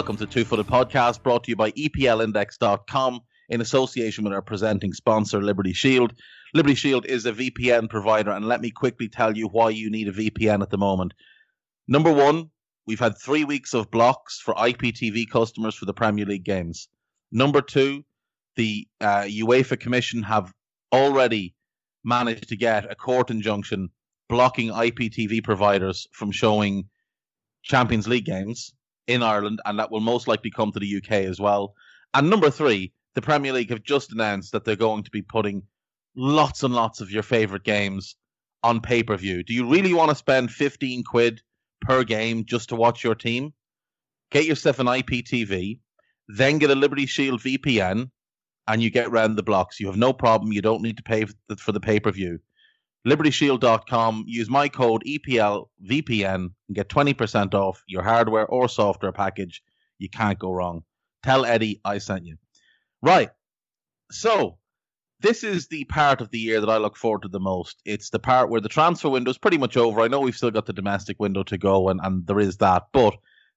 Welcome to Two Footed Podcast, brought to you by EPLindex.com in association with our presenting sponsor, Liberty Shield. Liberty Shield is a VPN provider, and let me quickly tell you why you need a VPN at the moment. Number one, we've had three weeks of blocks for IPTV customers for the Premier League games. Number two, the uh, UEFA Commission have already managed to get a court injunction blocking IPTV providers from showing Champions League games in Ireland, and that will most likely come to the UK as well. And number three, the Premier League have just announced that they're going to be putting lots and lots of your favorite games on pay per view. Do you really want to spend 15 quid per game just to watch your team? Get yourself an IPTV, then get a Liberty Shield VPN, and you get round the blocks. You have no problem. You don't need to pay for the pay per view. LibertyShield.com. Use my code EPLVPN and get 20% off your hardware or software package. You can't go wrong. Tell Eddie I sent you. Right. So, this is the part of the year that I look forward to the most. It's the part where the transfer window is pretty much over. I know we've still got the domestic window to go, and, and there is that, but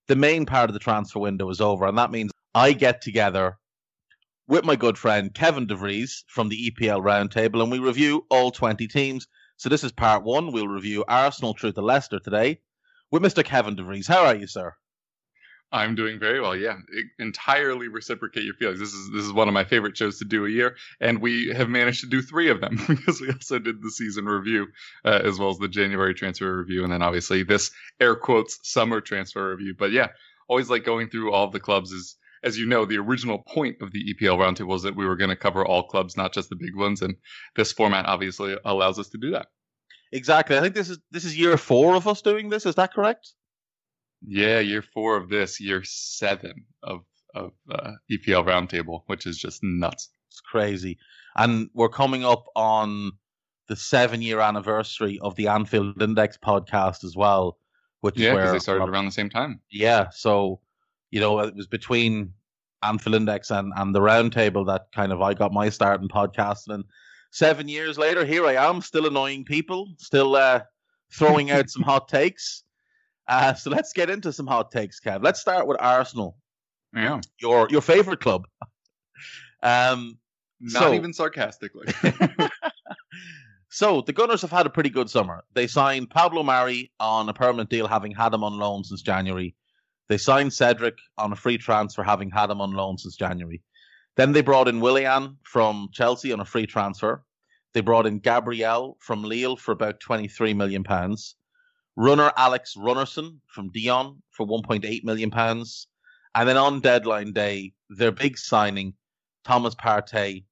the main part of the transfer window is over, and that means I get together with my good friend Kevin DeVries from the EPL Roundtable, and we review all 20 teams. So this is part one. We'll review Arsenal through to Leicester today with Mr. Kevin DeVries. How are you, sir? I'm doing very well. Yeah, entirely reciprocate your feelings. This is this is one of my favorite shows to do a year, and we have managed to do three of them because we also did the season review uh, as well as the January transfer review, and then obviously this air quotes summer transfer review. But yeah, always like going through all the clubs is as you know, the original point of the EPL roundtable was that we were going to cover all clubs, not just the big ones, and this format obviously allows us to do that. Exactly. I think this is this is year four of us doing this. Is that correct? Yeah, year four of this, year seven of of uh, EPL roundtable, which is just nuts. It's crazy, and we're coming up on the seven year anniversary of the Anfield Index podcast as well, which yeah, is where they started around the same time. Yeah, so you know, it was between Anfield Index and, and the Roundtable that kind of I got my start in podcasting. And seven years later, here I am, still annoying people, still uh, throwing out some hot takes. Uh, so let's get into some hot takes, Kev. Let's start with Arsenal. Yeah, your your favorite club. Um, not so, even sarcastically. so the Gunners have had a pretty good summer. They signed Pablo Mari on a permanent deal, having had him on loan since January. They signed Cedric on a free transfer, having had him on loan since January. Then they brought in Willian from Chelsea on a free transfer. They brought in Gabriel from Lille for about £23 million. Rúnar Alex Rúnarsson from Dijon for £1.8 million. And then on deadline day, their big signing, Thomas Partey,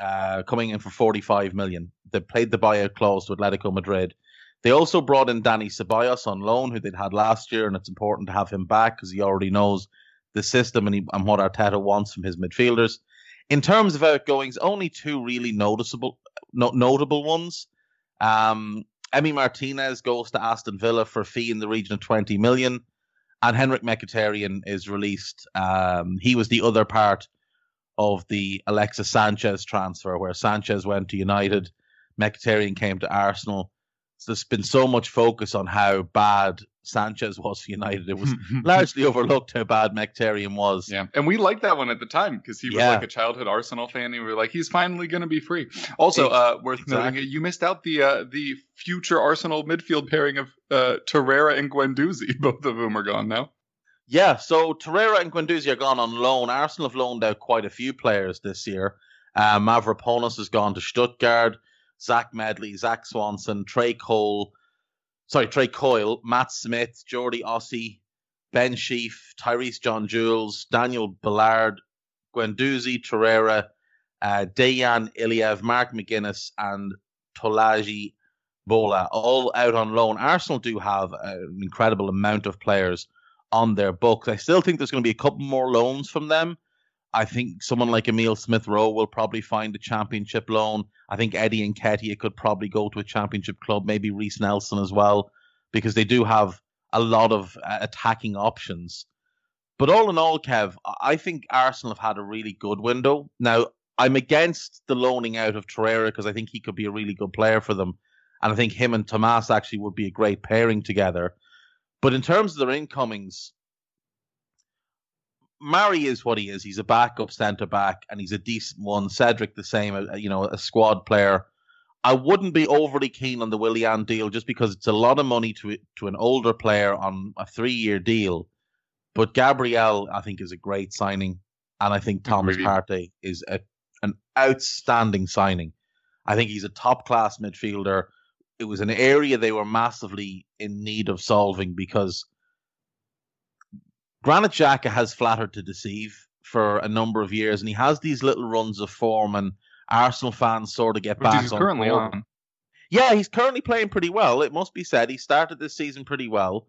uh, coming in for £45 million. They played the buyout clause to Atletico Madrid. They also brought in Dani Ceballos on loan, who they'd had last year, and it's important to have him back because he already knows the system and, he, and what Arteta wants from his midfielders. In terms of outgoings, only two really noticeable, no, notable ones. Um, Emi Martinez goes to Aston Villa for a fee in the region of 20 million, and Henrikh Mkhitaryan is released. Um, he was the other part of the Alexis Sanchez transfer, where Sanchez went to United, Mkhitaryan came to Arsenal. There's been so much focus on how bad Sanchez was for United. It was largely overlooked how bad Mkhitaryan was. Yeah, and we liked that one at the time because he was Yeah. like a childhood Arsenal fan. And we were like, he's finally going to be free. Also, uh, worth Exactly. noting, you missed out the uh, the future Arsenal midfield pairing of uh, Torreira and Guendouzi. Both of whom are gone now. Yeah, so Torreira and Guendouzi are gone on loan. Arsenal have loaned out quite a few players this year. Uh, has gone to Stuttgart. Zech Medley, Zach Swanson, Trey Cole, sorry, Trae Coyle, Matt Smith, Jordy Ossie, Ben Sheaf, Tyreece John Jules, Daniel Ballard, Guendouzi, Torreira, uh, Dejan Iliev, Mark McGuinness, and Tolaji Bola, all out on loan. Arsenal do have an incredible amount of players on their books. I still think there's going to be a couple more loans from them. I think someone like Emile Smith Rowe will probably find a championship loan. I think Eddie Nketiah could probably go to a championship club, maybe Reiss Nelson as well, because they do have a lot of uh, attacking options. But all in all, Kev, I think Arsenal have had a really good window. Now, I'm against the loaning out of Torreira because I think he could be a really good player for them. And I think him and Tomas actually would be a great pairing together. But in terms of their incomings, Mari is what he is. He's a backup centre back, and he's a decent one. Cedric the same, uh, you know, a squad player. I wouldn't be overly keen on the Willian deal just because it's a lot of money to to an older player on a three year deal. But Gabriel, I think, is a great signing, and I think Thomas Agreed. Partey is a, an outstanding signing. I think he's a top class midfielder. It was an area they were massively in need of solving because Granit Xhaka has flattered to deceive for a number of years, and he has these little runs of form, and Arsenal fans sort of get Which back he's on currently board. on. Yeah, he's currently playing pretty well. It must be said. He started this season pretty well,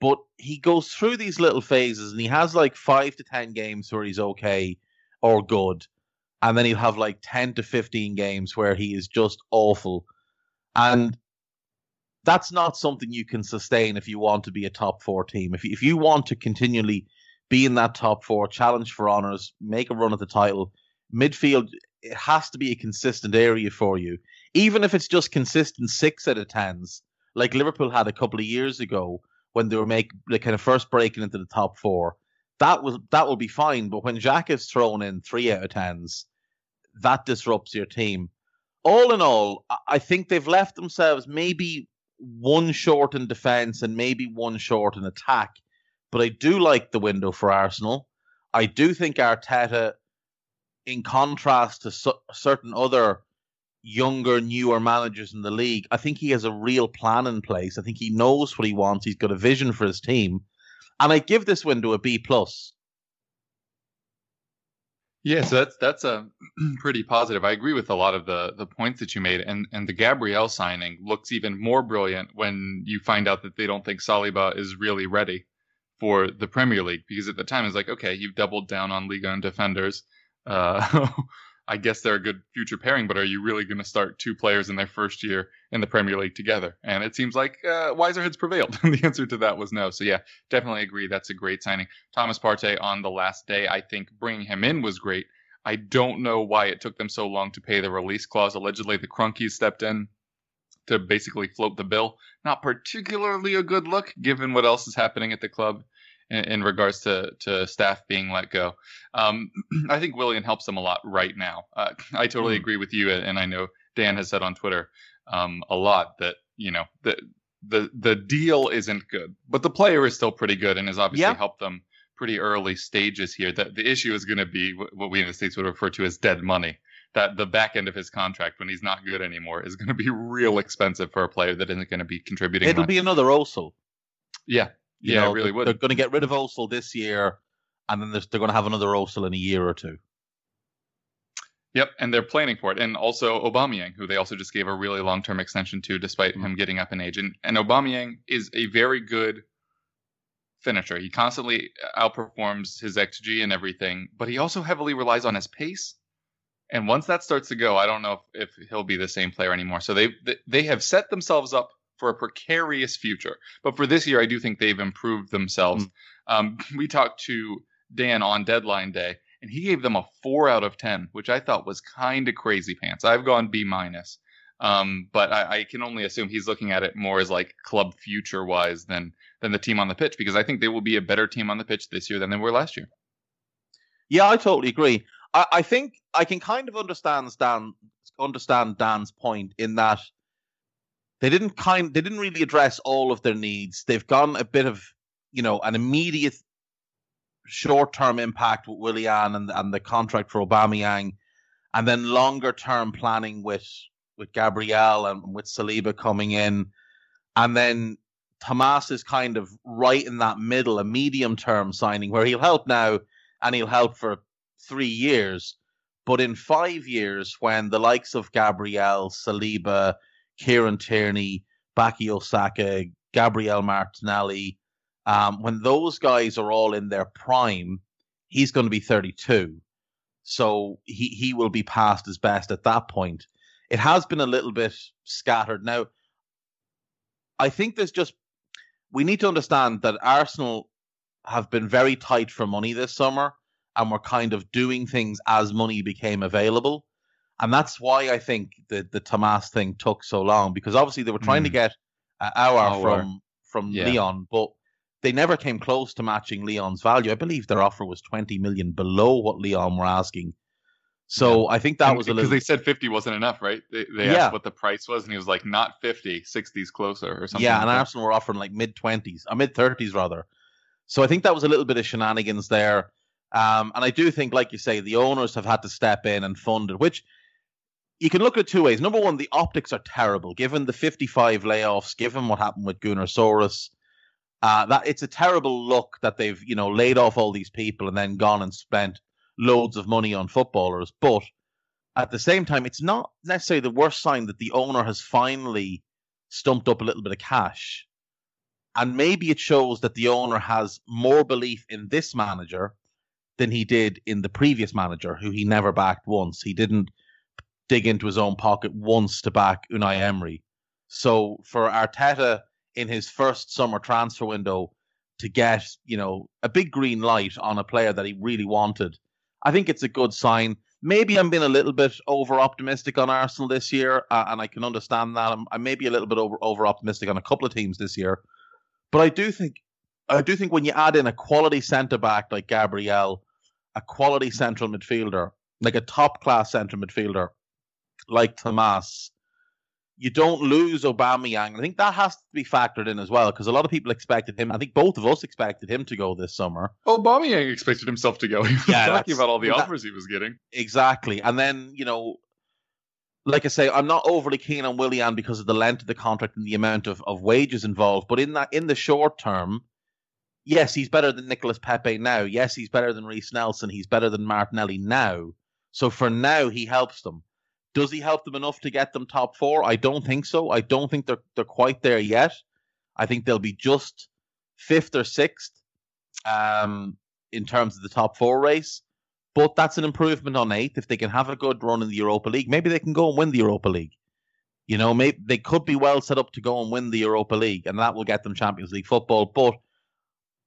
but he goes through these little phases, and he has like five to ten games where he's okay or good, and then he'll have like ten to fifteen games where he is just awful, and that's not something you can sustain if you want to be a top four team. If you, if you want to continually be in that top four, challenge for honors, make a run at the title, midfield it has to be a consistent area for you even if it's just consistent six out of tens, like Liverpool had a couple of years ago when they were making the kind of first breaking into the top four, that will that will be fine. But when Xhaka's thrown in three out of tens, that disrupts your team. All in all, I think they've left themselves maybe one short in defence and maybe one short in attack. But I do like the window for Arsenal. I do think Arteta, in contrast to su- certain other younger, newer managers in the league, I think he has a real plan in place. I think he knows what he wants. He's got a vision for his team, and I give this window a B plus. Yeah, so that's that's a pretty positive. I agree with a lot of the the points that you made, and and the Gabriel signing looks even more brilliant when you find out that they don't think Saliba is really ready for the Premier League because at the time it's like, okay, you've doubled down on Liga and defenders. Uh, I guess they're a good future pairing, but are you really going to start two players in their first year in the Premier League together? And it seems like uh, wiser heads prevailed. The answer to that was no. So yeah, definitely agree. That's a great signing. Thomas Partey on the last day, I think bringing him in was great. I don't know why it took them so long to pay the release clause. Allegedly, the Kroenkes stepped in to basically float the bill. Not particularly a good look, given what else is happening at the club in, in regards to, to staff being let go. Um, I think Willian helps them a lot right now. Uh, I totally Mm. agree with you, and I know Dan has said on Twitter um, a lot that you know the the the deal isn't good, but the player is still pretty good and has obviously Yeah. helped them pretty early stages here. That the issue is going to be what we in the states would refer to as dead money. That the back end of his contract, when he's not good anymore, is going to be real expensive for a player that isn't going to be contributing. It'll much. be another also. yeah, You yeah, know, really they're, would. They're going to get rid of Özil this year, and then they're going to have another Özil in a year or two. Yep, and they're planning for it. And also Aubameyang, who they also just gave a really long-term extension to, despite Mhm. him getting up in age. And, and Aubameyang is a very good finisher. He constantly outperforms his XG and everything, but he also heavily relies on his pace. And once that starts to go, I don't know if, if he'll be the same player anymore. So they they have set themselves up for a precarious future. But for this year, I do think they've improved themselves. Um, we talked to Dan on deadline day, and he gave them a four out of ten, which I thought was kind of crazy pants. I've gone B minus. Um, but I, I, can only assume he's looking at it more as like club future wise than than the team on the pitch because I think they will be a better team on the pitch this year than they were last year. Yeah, I totally agree. I, I think I can kind of understand Dan understand Dan's point in that they didn't kind they didn't really address all of their needs. They've gone a bit of you know an immediate short term impact with Willian and and the contract for Aubameyang, and then longer term planning with with Gabriel and with Saliba coming in, and then Tomas is kind of right in that middle, a medium term signing where he'll help now and he'll help for three years. But in five years, when the likes of Gabriel, Saliba, Kieran Tierney, Bukayo Saka, Gabriel Martinelli, um, when those guys are all in their prime, he's going to be 32. So he, he will be past his best at that point. It has been a little bit scattered. Now, I think there's just, we need to understand that Arsenal have been very tight for money this summer and were kind of doing things as money became available. And that's why I think the, the Tomas thing took so long because obviously they were trying mm. to get uh, Aouar from from yeah. Lyon, but they never came close to matching Lyon's value. I believe their offer was 20 million below what Leon were asking. So yeah. I think that and, was a little because they said 50 wasn't enough, right? They, they yeah. asked what the price was, and he was like, "Not 50, 60's closer or something." Yeah, like and that. Arsenal were offering like mid 20s, uh, mid 30s rather. So I think that was a little bit of shenanigans there. Um, and I do think, like you say, the owners have had to step in and fund it, which you can look at it two ways. Number one, the optics are terrible, given the 55 layoffs, given what happened with Gunnersaurus. Uh, that it's a terrible look that they've you know laid off all these people and then gone and spent loads of money on footballers. But at the same time, it's not necessarily the worst sign that the owner has finally stumped up a little bit of cash. And maybe it shows that the owner has more belief in this manager than he did in the previous manager, who he never backed once. He didn't dig into his own pocket once to back Unai Emery. So for Arteta in his first summer transfer window to get, you know, a big green light on a player that he really wanted, I think it's a good sign. Maybe I'm being a little bit over optimistic on Arsenal this year, uh, and I can understand that. I'm, I may be a little bit over over optimistic on a couple of teams this year, but I do think I do think when you add in a quality centre back like Gabriel a quality central midfielder, like a top class central midfielder, like Tomas, you don't lose Aubameyang. I think that has to be factored in as well because a lot of people expected him. I think both of us expected him to go this summer. Aubameyang expected himself to go. He was yeah, talking about all the that, offers he was getting. Exactly, and then you know, like I say, I'm not overly keen on Willian because of the length of the contract and the amount of, of wages involved. But in that, in the short term, yes, he's better than Nicolas Pepe now. Yes, he's better than Reiss Nelson. He's better than Martinelli now. So for now, he helps them. Does he help them enough to get them top four? I don't think so. I don't think they're they're quite there yet. I think they'll be just fifth or sixth um, in terms of the top four race. But that's an improvement on eighth. If they can have a good run in the Europa League, maybe they can go and win the Europa League. You know, maybe they could be well set up to go and win the Europa League, and that will get them Champions League football. But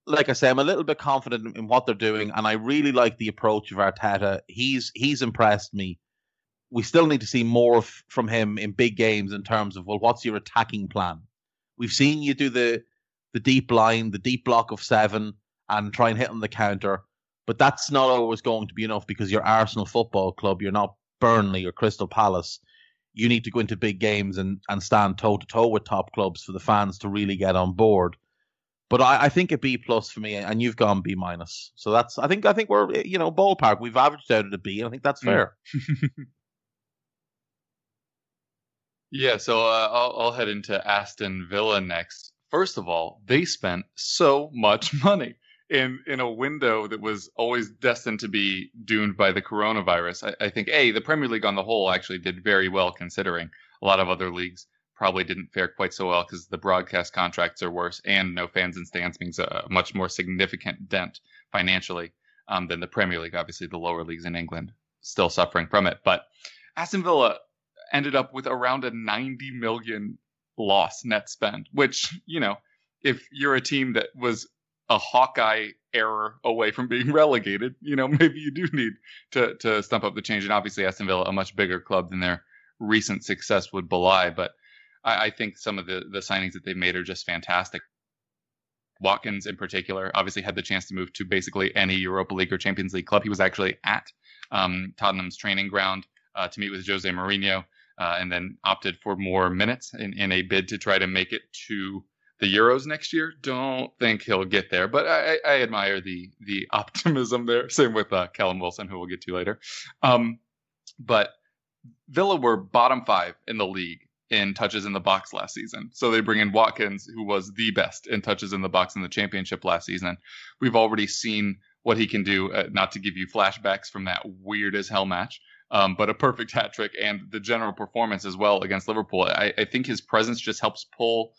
like I say, I'm a little bit confident in what they're doing, and I really like the approach of Arteta. He's he's impressed me. We still need to see more f- from him in big games in terms of well, what's your attacking plan? We've seen you do the the deep line, the deep block of seven, and try and hit on the counter, but that's not always going to be enough because you're Arsenal Football Club, you're not Burnley or Crystal Palace. You need to go into big games and, and stand toe to toe with top clubs for the fans to really get on board. But I, I think a B plus for me, and you've gone B minus. So that's I think I think we're you know ballpark. We've averaged out at a B, and I think that's fair. yeah. So uh, I'll, I'll head into Aston Villa next. First of all, they spent so much money in in a window that was always destined to be doomed by the coronavirus. I, I, think a the Premier League on the whole actually did very well considering a lot of other leagues probably didn't fare quite so well because the broadcast contracts are worse and no fans and stands means a much more significant dent financially um, than the Premier League. Obviously, the lower leagues in England still suffering from it. But Aston Villa ended up with around a 90 million loss net spend, which, you know, if you're a team that was a Hawkeye error away from being relegated, you know, maybe you do need to to stump up the change. And obviously, Aston Villa, a much bigger club than their recent success would belie. But I, I think some of the the signings that they made are just fantastic. Watkins, in particular, obviously had the chance to move to basically any Europa League or Champions League club. He was actually at um, Tottenham's training ground uh, to meet with Jose Mourinho, uh, and then opted for more minutes in, in a bid to try to make it to the Euros next year. Don't think he'll get there, but I, I admire the the optimism there. Same with uh, Callum Wilson, who we'll get to later. Um, but Villa were bottom five in the league in touches in the box last season. So they bring in Watkins, who was the best in touches in the box in the championship last season. We've already seen what he can do. Uh, not to give you flashbacks from that weird as hell match, um, but a perfect hat trick and the general performance as well against Liverpool. I, I think his presence just helps pull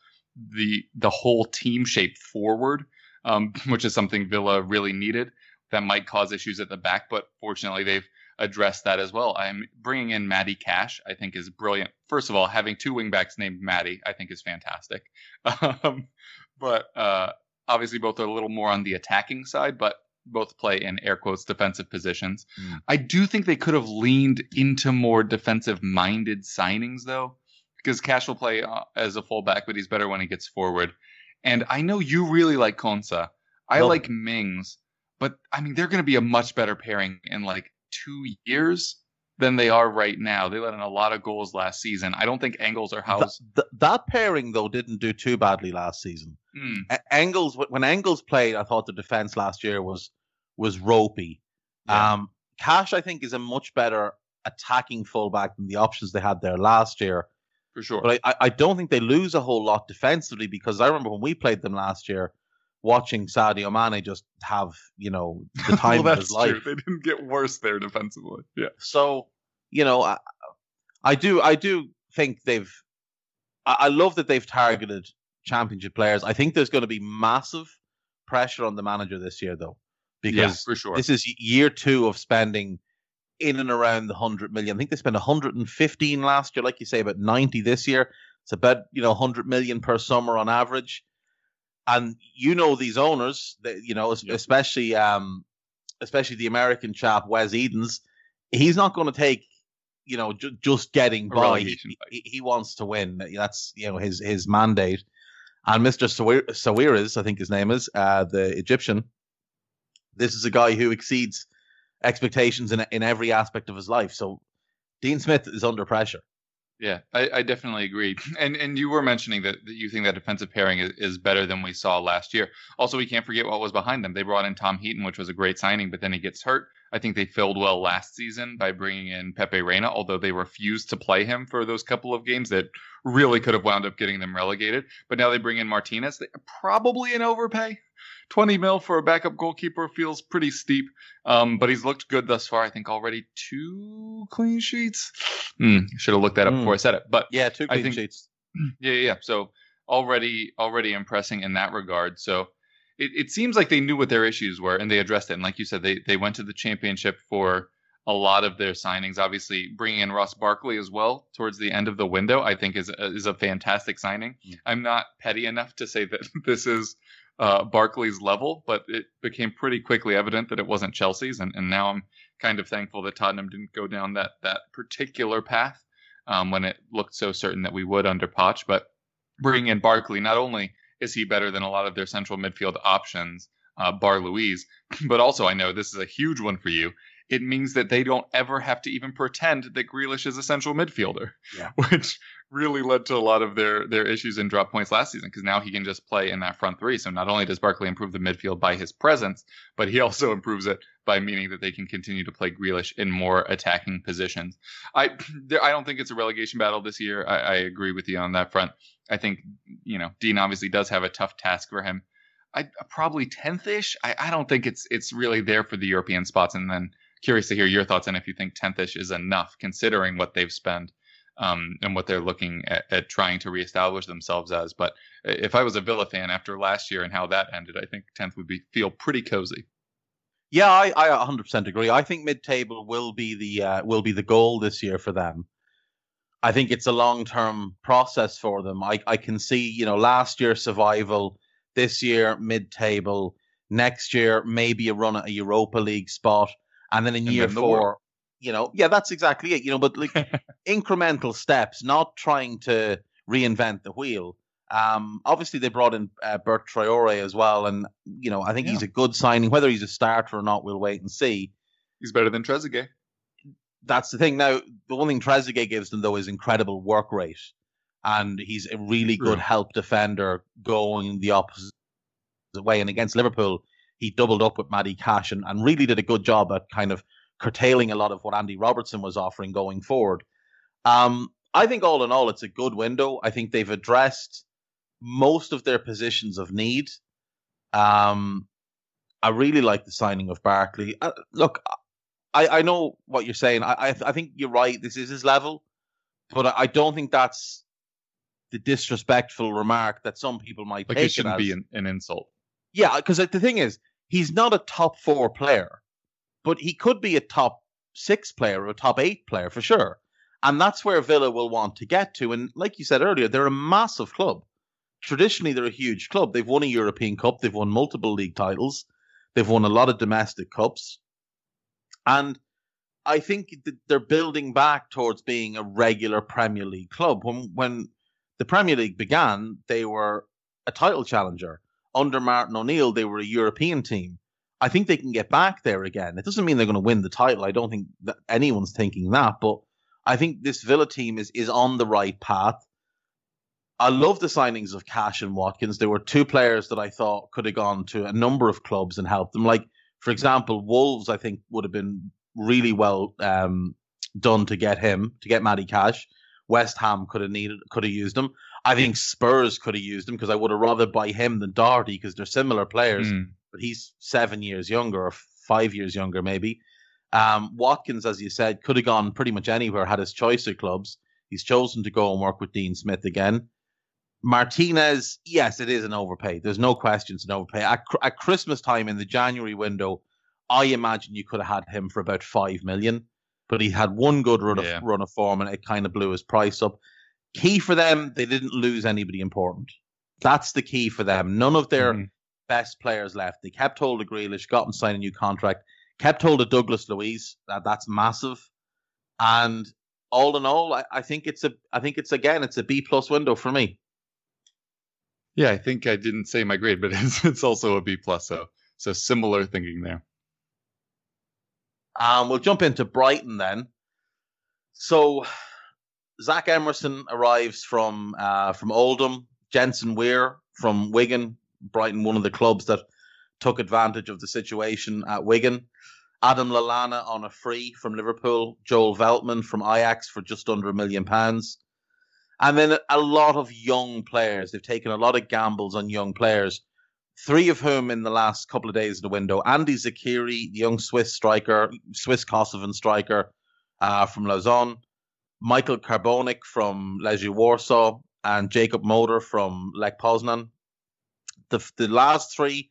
the the whole team shape forward, um, which is something Villa really needed. That might cause issues at the back, but fortunately they've addressed that as well. I'm bringing in Matty Cash. I think is brilliant. First of all, having two wingbacks named Matty, I think is fantastic. Um, but uh, obviously, both are a little more on the attacking side, but both play in air quotes defensive positions. Mm. I do think they could have leaned into more defensive minded signings though, because Cash will play uh, as a fullback, but he's better when he gets forward. And I know you really like Konsa. I well, like Mings, but I mean they're going to be a much better pairing in like two years than they are right now. They let in a lot of goals last season. I don't think Engels or Hause. Th- that pairing though didn't do too badly last season. Mm. A- Engels when Engels played, I thought the defense last year was was ropey. Yeah. Um, Cash, I think, is a much better attacking fullback than the options they had there last year. For sure. But I, I don't think they lose a whole lot defensively because I remember when we played them last year, watching Sadio Mane just have you know the time well, of his life. True. They didn't get worse there defensively. Yeah. So you know, I, I do I do think they've. I, I love that they've targeted championship players. I think there's going to be massive pressure on the manager this year, though, because yeah, for sure. this is year two of spending in and around the hundred million. I think they spent 115 last year, like you say, about 90 this year. It's about you know 100 million per summer on average and you know these owners, you know, yep. especially um, especially the American chap Wes Edens, he's not going to take you know ju- just getting by. He, he, he, wants to win. That's you know his his mandate. And Mr. Sawiris, I think his name is, uh, the Egyptian. This is a guy who exceeds expectations in in every aspect of his life. So Dean Smith is under pressure. Yeah, I, I, definitely agree. And and you were mentioning that, that you think that defensive pairing is, is, better than we saw last year. Also, we can't forget what was behind them. They brought in Tom Heaton, which was a great signing, but then he gets hurt. I think they filled well last season by bringing in Pepe Reina, although they refused to play him for those couple of games that really could have wound up getting them relegated. But now they bring in Martinez, probably an overpay. 20 mil for a backup goalkeeper feels pretty steep, um, but he's looked good thus far. I think already two clean sheets. Mm, should have looked that up mm. before I said it. But yeah, two clean think, sheets. Yeah, yeah. So already, already impressing in that regard. So it, it seems like they knew what their issues were and they addressed it. And like you said, they they went to the championship for a lot of their signings. Obviously, bringing in Ross Barkley as well towards the end of the window, I think is a, is a fantastic signing. Mm. I'm not petty enough to say that this is uh, Barkley's level, but it became pretty quickly evident that it wasn't Chelsea's, and, and now I'm kind of thankful that Tottenham didn't go down that that particular path um, when it looked so certain that we would under Poch. But bringing in Barkley, not only is he better than a lot of their central midfield options, uh, Bar Luiz, but also I know this is a huge one for you it means that they don't ever have to even pretend that Grealish is a central midfielder, yeah. which really led to a lot of their their issues in drop points last season because now he can just play in that front three. So not only does Barkley improve the midfield by his presence, but he also improves it by meaning that they can continue to play Grealish in more attacking positions. I I don't think it's a relegation battle this year. I, I agree with you on that front. I think you know Dean obviously does have a tough task for him. I probably tenth ish. I, I don't think it's it's really there for the European spots, and then curious to hear your thoughts on if you think 10th-ish is enough considering what they've spent um, and what they're looking at, at, trying to reestablish themselves as. But if I was a Villa fan after last year and how that ended, I think 10th would be feel pretty cozy. Yeah, I, I 100% agree. I think mid-table will be the uh, will be the goal this year for them. I think it's a long-term process for them. I, I can see, you know, last year survival, this year mid-table, next year maybe a run at a Europa League spot and then in and year then four, You know, yeah, that's exactly it. You know, but like incremental steps, not trying to reinvent the wheel. Um, obviously, they brought in uh, Bertrand Traore as well, and you know, I think yeah. he's a good signing. Whether he's a starter or not, we'll wait and see. He's better than Trezeguet. That's the thing. Now, the one thing Trezeguet gives them though is incredible work rate, and he's a really good help defender going the opposite way. And against Liverpool, he doubled up with Matty Cash and, and really did a good job at kind of curtailing a lot of what Andy Robertson was offering going forward. Um, I think all in all, it's a good window. I think they've addressed most of their positions of need. Um, I really like the signing of Barkley. Uh, look, I, I know what you're saying. I, I, I think you're right. This is his level, but I, I don't think that's the disrespectful remark that some people might like take. It shouldn't it be an, an insult. Yeah, because the thing is, he's not a top four player, but he could be a top six player or a top eight player for sure. And that's where Villa will want to get to. And like you said earlier, they're a massive club. Traditionally, they're a huge club. They've won a European Cup, they've won multiple league titles, they've won a lot of domestic cups. And I think they're building back towards being a regular Premier League club. When when the Premier League began, they were a title challenger under Martin O'Neill, they were a European team. I think they can get back there again. It doesn't mean they're going to win the title. I don't think that anyone's thinking that, but I think this Villa team is is on the right path. I love the signings of Cash and Watkins. There were two players that I thought could have gone to a number of clubs and helped them. Like, for example, Wolves, I think would have been really well um, done to get him to get Matty Cash. West Ham could have needed could have used him. I think Spurs could have used him because I would have rather buy him than Doherty because they're similar players, mm. But he's seven years younger or five years younger maybe. Um, Watkins, as you said, could have gone pretty much anywhere, had his choice of clubs. He's chosen to go and work with Dean Smith again. Martinez, yes, it is an overpay. There's no question it's an overpay. At, at Christmas time in the January window, I imagine you could have had him for about five million but he had one good run of, run of form and it kind of blew his price up. Key for them, they didn't lose anybody important. That's the key for them. None of their mm-hmm. Best players left. They kept hold of Grealish, got him signed a new contract, kept hold of Douglas Luiz. That, that's massive. And all in all, I, I think it's a I think it's again it's a B plus window for me. Yeah, I think I didn't say my grade, but it's, it's also a B plus. So so similar thinking there. Um, we'll jump into Brighton then. So, Zak Emmerson arrives from uh, from Oldham. Jensen Weir from Wigan. Brighton, one of the clubs that took advantage of the situation at Wigan. Adam Lallana on a free from Liverpool. Joel Veltman from Ajax for just under a million pounds. And then a lot of young players. They've taken a lot of gambles on young players three of whom in the last couple of days in the window. Andi Zeqiri, the young Swiss striker, Swiss Kosovan striker uh, from Lausanne, Michał Karbownik from Legia Warsaw, and Jakub Moder from Lech Poznan. The, the last three,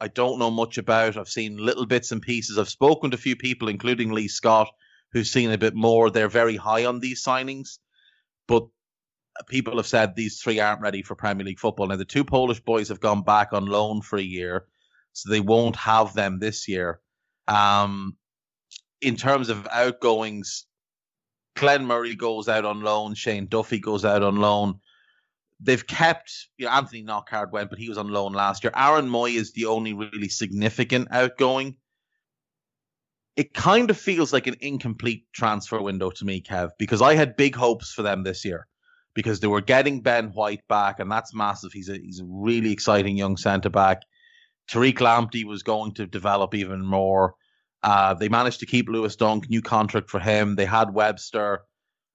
I don't know much about. I've seen little bits and pieces. I've spoken to a few people, including Lee Scott, who's seen a bit more. They're very high on these signings, but people have said these three aren't ready for Premier League football. Now, the two Polish boys have gone back on loan for a year, so they won't have them this year. Um, in terms of outgoings, Glenn Murray goes out on loan, Shane Duffy goes out on loan. They've kept you know, Anthony Knockaert went, but he was on loan last year. Aaron Mooy is the only really significant outgoing. It kind of feels like an incomplete transfer window to me, Kev, because I had big hopes for them this year because they were getting Ben White back, and that's massive. He's a he's a really exciting young centre back. Tariq Lamptey was going to develop even more. Uh, they managed to keep Lewis Dunk, new contract for him. They had Webster.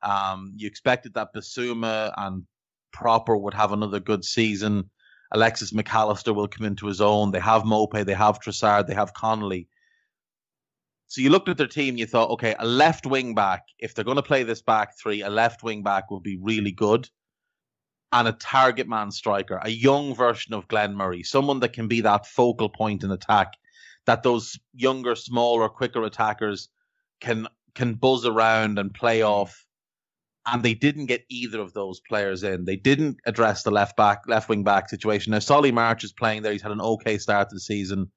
Um, you expected that Bissouma and Pröpper would have another good season. Alexis Mac Allister will come into his own. They have Maupay, they have Trossard, they have Connolly. So you looked at their team, you thought, okay, a left wing back, if they're going to play this back three, a left wing back would be really good. And a target man striker, a young version of Glenn Murray, someone that can be that focal point in attack, that those younger, smaller, quicker attackers can can buzz around and play off. And they didn't get either of those players in. They didn't address the left back, left wing back situation. Now Solly March is playing there. He's had an okay start to the season.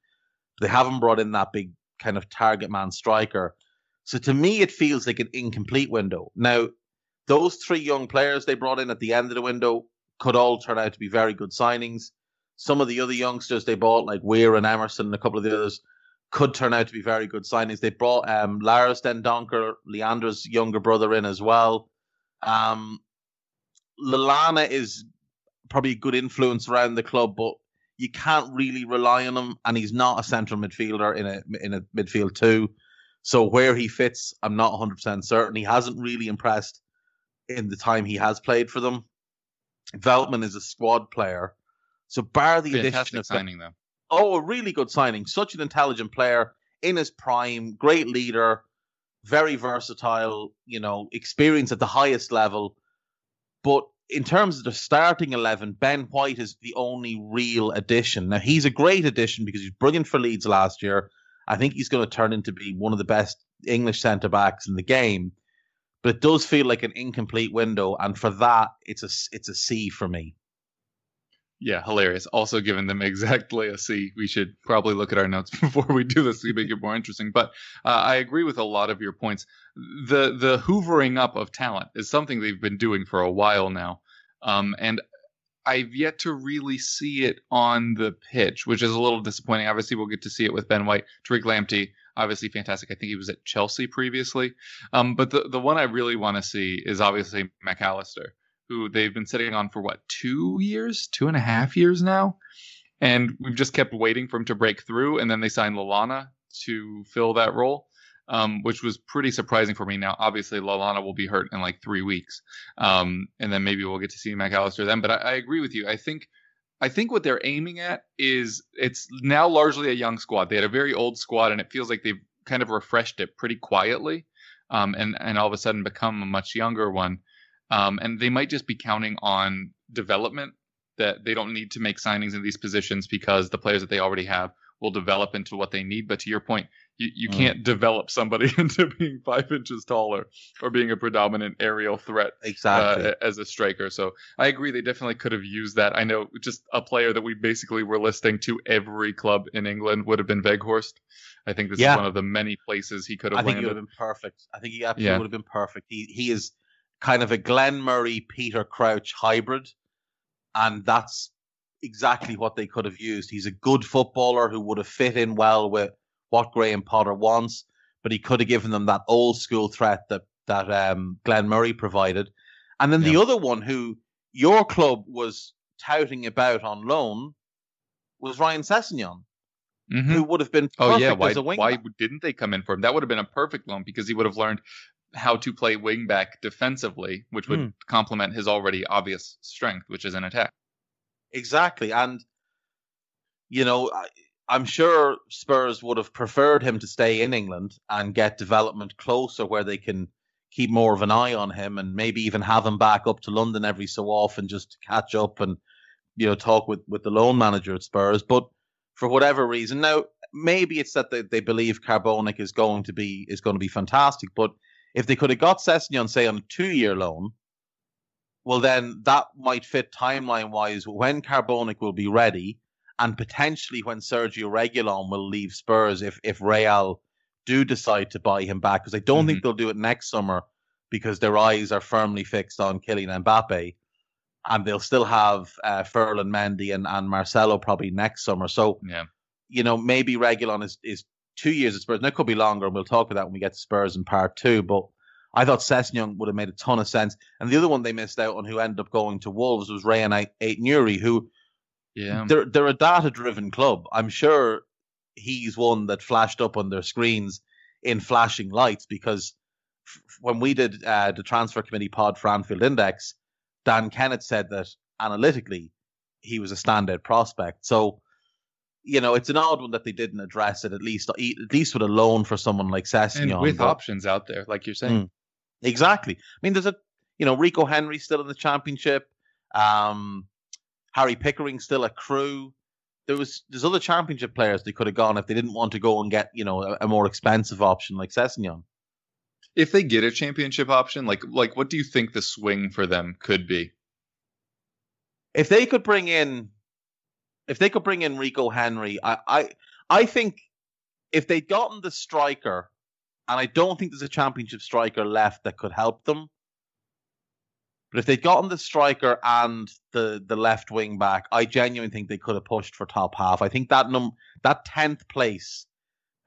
They haven't brought in that big kind of target man striker. So to me, it feels like an incomplete window. Now, those three young players they brought in at the end of the window could all turn out to be very good signings. Some of the other youngsters they bought, like Weir and Emerson, and a couple of the others, could turn out to be very good signings. They brought um, Lars Dendoncker, Leander's younger brother, in as well. Um, Lallana is probably a good influence around the club, but you can't really rely on him, and he's not a central midfielder in a in a midfield two. So where he fits, I'm not 100 percent certain. He hasn't really impressed in the time he has played for them. Veltman is a squad player, so bar the Fantastic addition of signing though. Oh, a really good signing. Such an intelligent player in his prime, great leader, very versatile, you know, experience at the highest level. But in terms of the starting 11, Ben White is the only real addition. Now, he's a great addition because he's brilliant for Leeds last year. I think he's going to turn into be one of the best English centre backs in the game. But it does feel like an incomplete window, and for that, it's a it's a C for me. Yeah, hilarious. Also giving them exactly a C. We should probably look at our notes before we do this to make it more interesting. But uh, I agree with a lot of your points. The the hoovering up of talent is something they've been doing for a while now, um, and I've yet to really see it on the pitch, which is a little disappointing. Obviously, we'll get to see it with Ben White, Tariq Lamptey, obviously fantastic. I think he was at Chelsea previously. Um, but the the one I really want to see is obviously Mac Allister who they've been sitting on for what two years, two and a half years now, and we've just kept waiting for him to break through, and then they signed Lallana to fill that role. Um, which was pretty surprising for me. Now, obviously, Lallana will be hurt in like three weeks, um, and then maybe we'll get to see Mac Allister then. But I, I agree with you. I think I think what they're aiming at is it's now largely a young squad. They had a very old squad, and it feels like they've kind of refreshed it pretty quietly, um, and and all of a sudden become a much younger one. Um, and they might just be counting on development that they don't need to make signings in these positions because the players that they already have will develop into what they need. But to your point, you, you mm. can't develop somebody into being five inches taller or being a predominant aerial threat exactly. uh, as a striker. So I agree, they definitely could have used that. I know just a player that we basically were listing to every club in England would have been Weghorst. I think this yeah. is one of the many places he could have I think he would have been perfect. I think he absolutely yeah. would have been perfect. He he is kind of a Glenn Murray Peter Crouch hybrid, and that's exactly what they could have used. He's a good footballer who would have fit in well with what Graham Potter wants, but he could have given them that old school threat that that um, Glenn Murray provided. And then yeah. the other one who your club was touting about on loan was Ryan Sessegnon. Mm-hmm. Who would have been oh yeah why, why didn't they come in for him that would have been a perfect loan because he would have learned how to play wingback defensively, which would mm. complement his already obvious strength, which is an attack. Exactly, and you know, I, am sure Spurs would have preferred him to stay in England and get development closer, where they can keep more of an eye on him, and maybe even have him back up to London every so often just to catch up and you know talk with with the loan manager at Spurs. But for whatever reason, now maybe it's that they, they believe Karbownik is going to be is going to be fantastic, but if they could have got Sessegnon, say, on a two year loan, well, then that might fit timeline wise when Karbownik will be ready and potentially when Sergio Reguilon will leave Spurs if, if Real do decide to buy him back. Because I don't mm-hmm. think they'll do it next summer because their eyes are firmly fixed on Kylian Mbappe. And they'll still have uh, Ferland Mendy and, and Marcelo probably next summer. So, yeah. you know, maybe Reguilon is, is two years at Spurs. And it could be longer, and we'll talk about that when we get to Spurs in part two. But I thought Sessegnon would have made a ton of sense. And the other one they missed out on, who ended up going to Wolves, was Rayan Aït-Nouri, who yeah, they're they're a data driven club. I'm sure he's one that flashed up on their screens in flashing lights because f- when we did uh, the transfer committee pod for Anfield Index, Dan Kennett said that analytically he was a standout prospect. So you know, it's an odd one that they didn't address it at least, at least with a loan for someone like Sessegnon. And with but, options out there, like you're saying. Mm, exactly. I mean, there's a, you know, Rico Henry still in the championship. Um, Harry Pickering still a Crewe. There was there's other championship players they could have gone if they didn't want to go and get you know a, a more expensive option like Sessegnon. If they get a championship option, like like what do you think the swing for them could be? If they could bring in if they could bring in Rico Henry, I, I, I think if they'd gotten the striker and I don't think there's a championship striker left that could help them. But if they'd gotten the striker and the the left wing back, I genuinely think they could have pushed for top half. I think that num that tenth place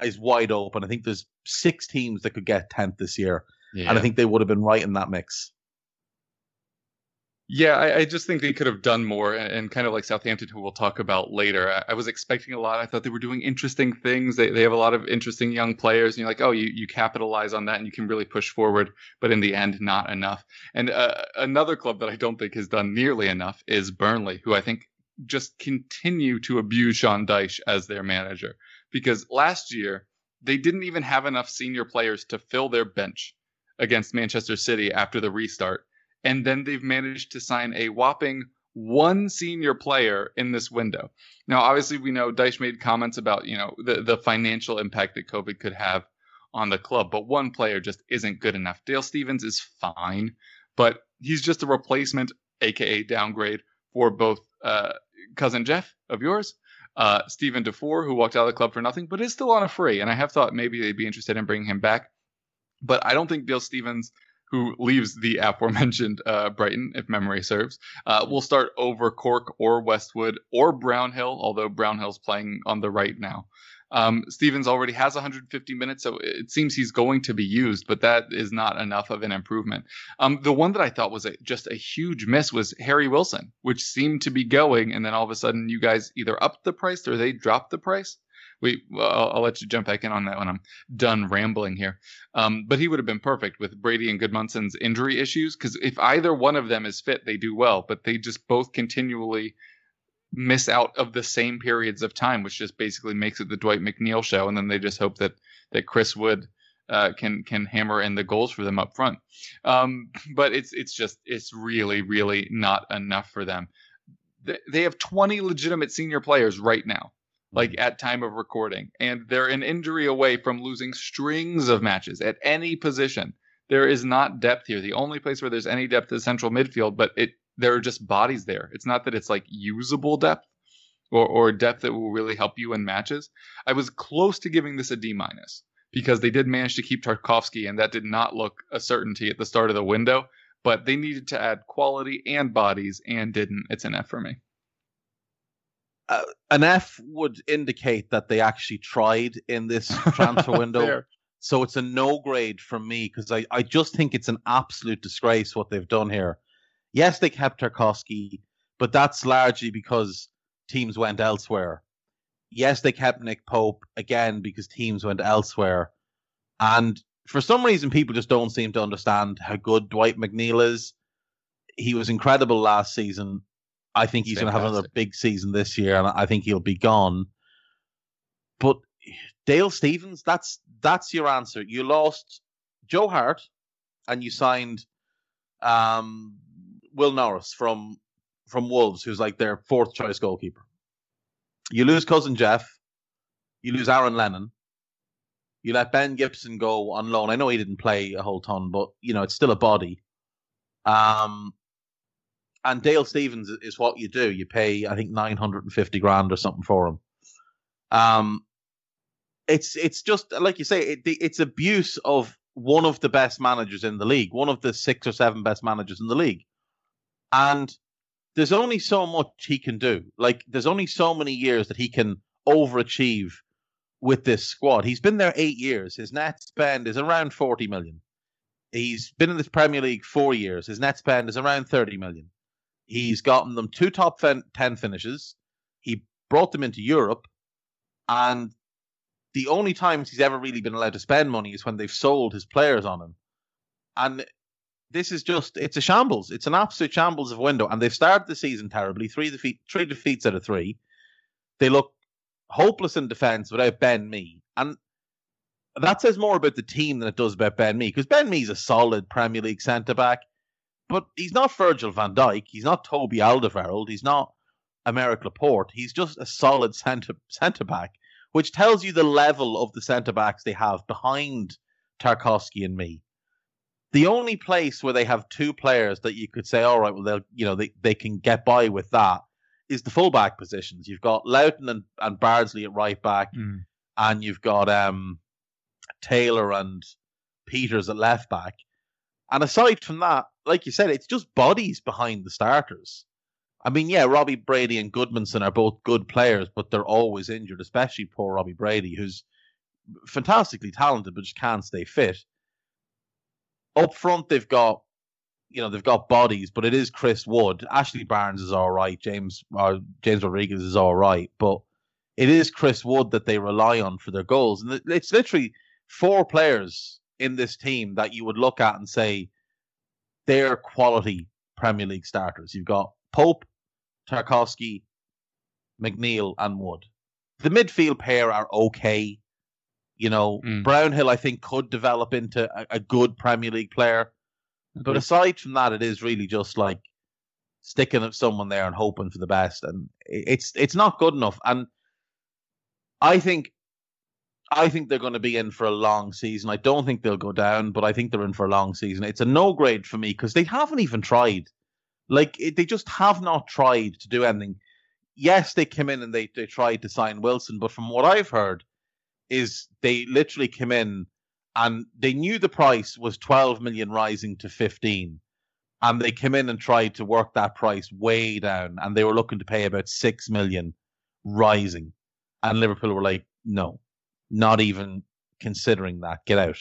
is wide open. I think there's six teams that could get tenth this year, yeah. and I think they would have been right in that mix. Yeah, I, I, just think they could have done more, and, kind of like Southampton, who we'll talk about later. I, I, was expecting a lot. I thought they were doing interesting things. They they have a lot of interesting young players, and you're like, oh, you you capitalize on that, and you can really push forward. But in the end, not enough. And uh, another club that I don't think has done nearly enough is Burnley, who I think just continue to abuse Sean Dyche as their manager because last year they didn't even have enough senior players to fill their bench against Manchester City after the restart and then they've managed to sign a whopping one senior player in this window. Now, obviously, we know Dyche made comments about you know the the financial impact that COVID could have on the club, but one player just isn't good enough. Dale Stephens is fine, but he's just a replacement, aka downgrade for both uh, cousin Jeff of yours. Uh, Steven Defour, who walked out of the club for nothing, but is still on a free. And I have thought maybe they'd be interested in bringing him back. But I don't think Dale Stephens who leaves the aforementioned uh, Brighton, if memory serves, uh, will start over Cork or Westwood or Brownhill, although Brownhill's playing on the right now. Um, Stephens already has 150 minutes, so it seems he's going to be used, but that is not enough of an improvement. Um, the one that I thought was a, just a huge miss was Harry Wilson, which seemed to be going, and then all of a sudden you guys either upped the price or they dropped the price. We, I'll, I'll, let you jump back in on that when I'm done rambling here. Um, but he would have been perfect with Brady and Gudmundsson's injury issues because if either one of them is fit, they do well. But they just both continually miss out of the same periods of time, which just basically makes it the Dwight McNeil show. And then they just hope that that Chris Wood uh, can can hammer in the goals for them up front. Um, but it's it's just it's really really not enough for them. They have 20 legitimate senior players right now like at time of recording and they're an injury away from losing strings of matches at any position. There is not depth here. The only place where there's any depth is central midfield but it there are just bodies there. It's not that it's like usable depth or, or depth that will really help you in matches. I was close to giving this a d minus because they did manage to keep Tarkowski and that did not look a certainty at the start of the window but they needed to add quality and bodies and didn't. It's an f for me uh, an F would indicate that they actually tried in this transfer window. So it's a no grade from me because I, I just think it's an absolute disgrace what they've done here. Yes, they kept Tarkowski, but that's largely because teams went elsewhere. Yes, they kept Nick Pope again because teams went elsewhere. And for some reason, people just don't seem to understand how good Dwight McNeil is. He was incredible last season. I think he's going to have another big season this year, and I think he'll be gone. But Dale Stephens, that's that's your answer. You lost Joe Hart, and you signed um, Will Norris from from Wolves, who's like their fourth choice goalkeeper. You lose cousin Jeff, you lose Aaron Lennon, you let Ben Gibson go on loan. I know he didn't play a whole ton, but you know it's still a body. Um, and Dale Stephens is what you do. You pay, I think, nine hundred and fifty grand or something for him. Um, it's it's just like you say, it, it's abuse of one of the best managers in the league, one of the six or seven best managers in the league, and there's only so much he can do. Like there's only so many years that he can overachieve with this squad. He's been there eight years. His net spend is around forty million. He's been in this Premier League four years. His net spend is around thirty million. He's gotten them two top 10 finishes. He brought them into Europe. And the only times he's ever really been allowed to spend money is when they've sold his players on him. And this is just, it's a shambles. It's an absolute shambles of window. And they've started the season terribly. Three, defeat, three defeats out of three. They look hopeless in defense without Ben Mee. And that says more about the team than it does about Ben Mee because Ben Mee's a solid Premier League centre back but he's not Virgil van Dijk. He's not Toby Alderweireld. He's not Aymeric Laporte. He's just a solid centre centre back, which tells you the level of the centre backs they have behind Tarkowski and Mee. The only place where they have two players that you could say, all right, well, they'll you know they, they can get by with that is the fullback positions. You've got Lowton and, and Bardsley at right back, mm. and you've got um Taylor and Peters at left back. And aside from that, like you said, it's just bodies behind the starters. I mean, yeah, Robbie Brady and Gudmundsson are both good players, but they're always injured, especially poor Robbie Brady, who's fantastically talented but just can't stay fit. Up front, they've got, you know, they've got bodies, but it is Chris Wood. Ashley Barnes is all right. James uh, Jay Rodriguez is all right, but it is Chris Wood that they rely on for their goals, and it's literally four players in this team that you would look at and say they're quality Premier League starters. You've got Pope, Tarkowski, McNeil, and Wood. The midfield pair are okay. You know, mm. Brownhill, I think, could develop into a, a good Premier League player. But aside from that, it is really just like sticking at someone there and hoping for the best, and it's it's not good enough. And I think I think they're going to be in for a long season. I don't think they'll go down, but I think they're in for a long season. It's a no grade for me because they haven't even tried. Like it, they just have not tried to do anything. Yes, they came in and they they tried to sign Wilson, but from what I've heard, is they literally came in and they knew the price was 12 million rising to 15 and they came in and tried to work that price way down and they were looking to pay about 6 million rising and liverpool were like no not even considering that. Get out.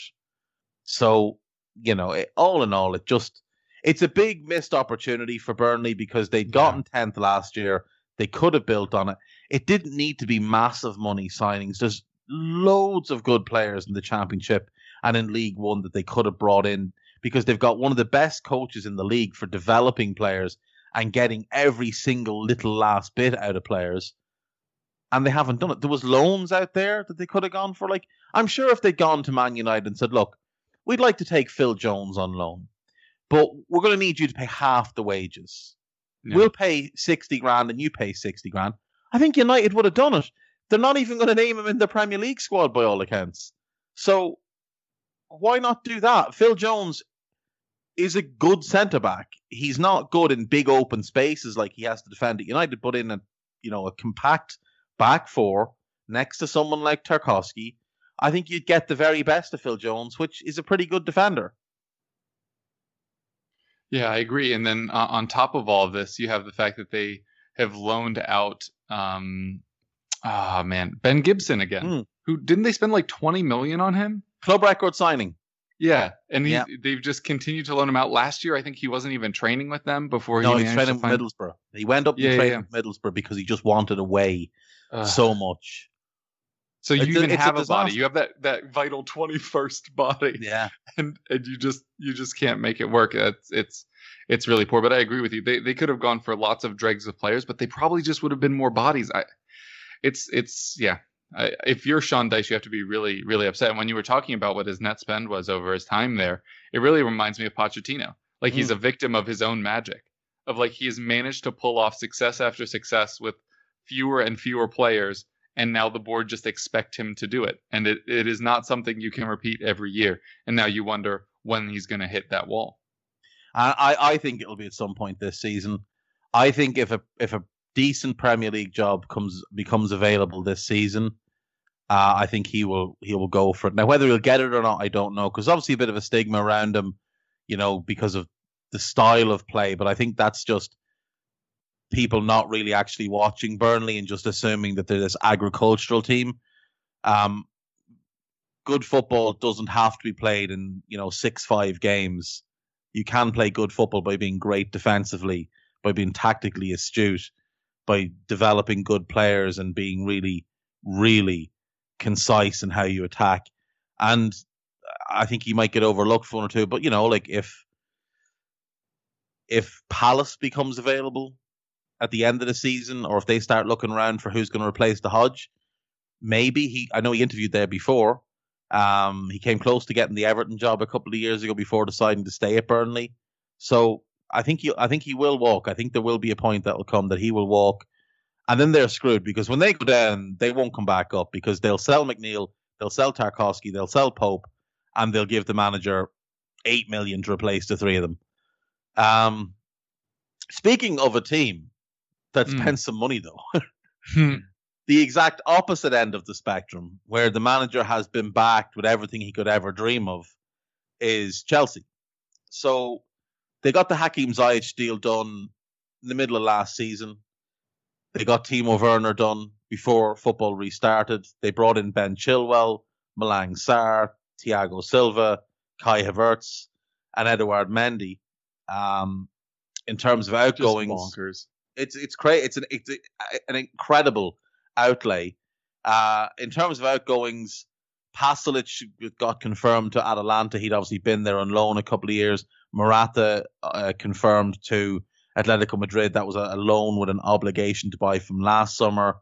So you know it, all in all it just it's a big missed opportunity for burnley because they'd gotten yeah. 10th last year. They could have built on it. It didn't need to be massive money signings. There's loads of good players in the championship and in League One that they could have brought in because they've got one of the best coaches in the league for developing players and getting every single little last bit out of players. And they haven't done it. There was loans out there that they could have gone for. Like, I'm sure if they'd gone to Man United and said, look, we'd like to take Phil Jones on loan, but we're going to need you to pay half the wages. Yeah. We'll pay 60 grand and you pay 60 grand. I think United would have done it they're not even going to name him in the Premier League squad by all accounts. So why not do that? Phil Jones is a good centre back. He's not good in big open spaces like he has to defend at United, but in a you know a compact back four next to someone like Tarkowski, I think you'd get the very best of Phil Jones, which is a pretty good defender. Yeah, I agree. And then uh, on top of all of this, you have the fact that they have loaned out um, Ah, oh, man, Ben Gibson again. Mm. Who didn't they spend like twenty million on him? Club record signing. Yeah, and he, yeah. they've just continued to loan him out. Last year, I think he wasn't even training with them before no, he. No, he's training find... Middlesbrough. He went up yeah, and trained yeah. with Middlesbrough because he just wanted away uh, so much. So you it's even a, have a, a body. You have that that vital twenty first body. Yeah, and and you just you just can't make it work. It's it's it's really poor. But I agree with you. They they could have gone for lots of dregs of players, but they probably just would have been more bodies. I it's it's yeah. I, if you're Sean Dyche, you have to be really really upset. And when you were talking about what his net spend was over his time there, it really reminds me of Pochettino. Like mm. he's a victim of his own magic. Of like he has managed to pull off success after success with fewer and fewer players, and now the board just expect him to do it. And it, it is not something you can repeat every year. And now you wonder when he's going to hit that wall. I, I think it'll be at some point this season. I think if a if a decent Premier League job comes becomes available this season, uh, I think he will he will go for it. Now, whether he'll get it or not, I don't know, because obviously a bit of a stigma around him, you know, because of the style of play. But I think that's just people not really actually watching Burnley and just assuming that they're this agricultural team. Um, good football doesn't have to be played in you know six five games. You can play good football by being great defensively, by being tactically astute, by developing good players and being really, really concise in how you attack. And I think you might get overlooked for one or two. But you know, like if if Palace becomes available at the end of the season, or if they start looking around for who's going to replace the Hodge, maybe he. I know he interviewed there before. Um, he came close to getting the Everton job a couple of years ago before deciding to stay at Burnley. So I think he I think he will walk. I think there will be a point that will come that he will walk, and then they're screwed because when they go down, they won't come back up because they'll sell McNeil, they'll sell Tarkowski, they'll sell Pope, and they'll give the manager eight million to replace the three of them. Um, speaking of a team that mm. spent some money though, hmm. the exact opposite end of the spectrum, where the manager has been backed with everything he could ever dream of, is Chelsea. So they got the Hakim Ziyech deal done in the middle of last season. They got Timo Werner done before football restarted. They brought in Ben Chilwell, Malang Sarr, Thiago Silva, Kai Havertz, and Edouard Mendy. Um, in terms of outgoings, bonkers. It's it's crazy. It's an it's a, an incredible outlay. Uh, in terms of outgoings, Pasalic got confirmed to Atalanta. He'd obviously been there on loan a couple of years. Morata uh, confirmed to Atletico Madrid. That was a, a, loan with an obligation to buy from last summer.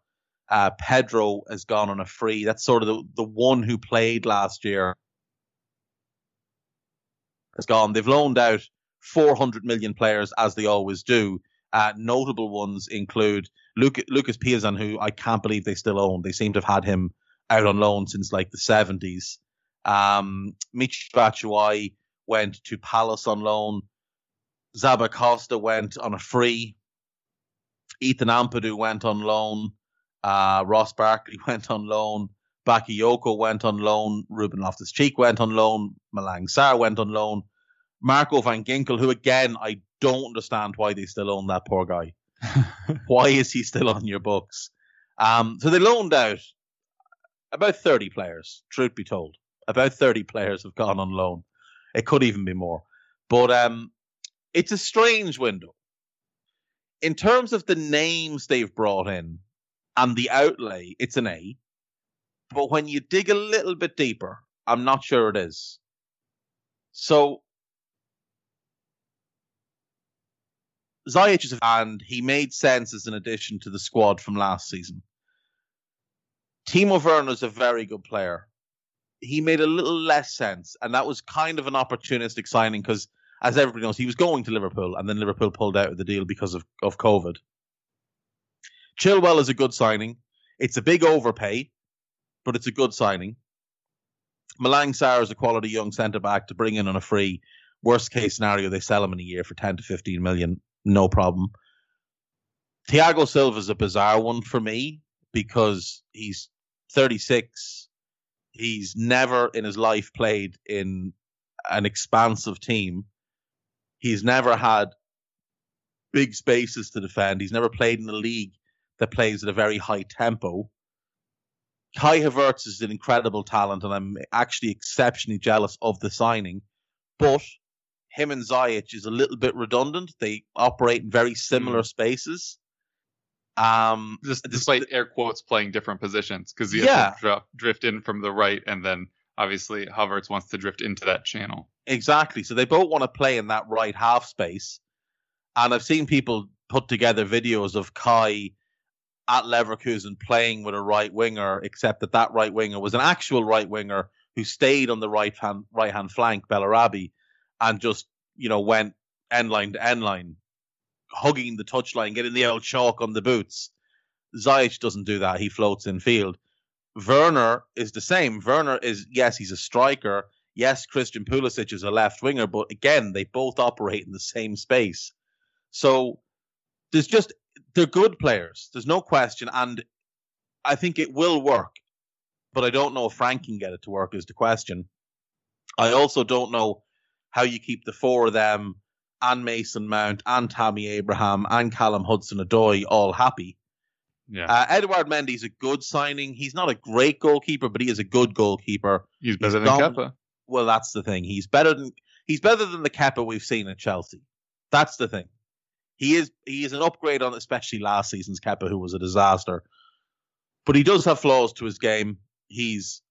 Uh, Pedro has gone on a free. That's sort of the, the one who played last year. Has gone. They've loaned out 400 million players as they always do. Uh, notable ones include Luke, Lucas Piazon, who I can't believe they still own. They seem to have had him out on loan since like the 70s. Um, Michy Batshuayi went to Palace on loan. Zappacosta went on a free. Ethan Ampadu went on loan. Uh, Ross Barkley went on loan. Bakayoko went on loan. Ruben Loftus Cheek went on loan. Malang Sarr went on loan. Marco van Ginkel, who again, I don't understand why they still own that poor guy. why is he still on your books? Um, so they loaned out about 30 players, truth be told. About 30 players have gone on loan. It could even be more. But um, it's a strange window. In terms of the names they've brought in and the outlay, it's an A. But when you dig a little bit deeper, I'm not sure it is. So Ziyech is a and he made sense as an addition to the squad from last season. Timo Werner is a very good player. He made a little less sense, and that was kind of an opportunistic signing because as everybody knows, he was going to Liverpool, and then Liverpool pulled out of the deal because of, of COVID. Chilwell is a good signing. It's a big overpay, but it's a good signing. Malang Sarr is a quality young centre back to bring in on a free. Worst case scenario, they sell him in a year for 10 to 15 million, no problem. Thiago Silva is a bizarre one for me because he's 36. He's never in his life played in an expansive team. He's never had big spaces to defend. He's never played in a league that plays at a very high tempo. Kai Havertz is an incredible talent, and I'm actually exceptionally jealous of the signing. But him and Ziyech is a little bit redundant. They operate in very similar mm. spaces. Um, Just, despite this, air quotes playing different positions, because you yeah. have to drift in from the right, and then obviously Havertz wants to drift into that channel. Exactly. So they both want to play in that right half space. And I've seen people put together videos of Kai at Leverkusen playing with a right winger, except that that right winger was an actual right winger who stayed on the right hand right hand flank, Bellarabi, and just you know went end line to end line, hugging the touchline, getting the old chalk on the boots. Ziyech doesn't do that; he floats in field. Werner is the same. Werner is yes, he's a striker. Yes, Christian Pulisic is a left winger, but again, they both operate in the same space. So there's just they're good players. There's no question, and I think it will work. But I don't know if Frank can get it to work. Is the question. I also don't know how you keep the four of them and Mason Mount and Tammy Abraham and Callum Hudson Odoi all happy yeah. Uh, Edouard Mendy's a good signing. He's not a great goalkeeper, but he is a good goalkeeper. He's better he's than Kepa. Well, that's the thing. He's better than he's better than the Kepa we've seen at Chelsea. That's the thing. He is he is an upgrade on especially last season's Kepa, who was a disaster. But he does have flaws to his game. He's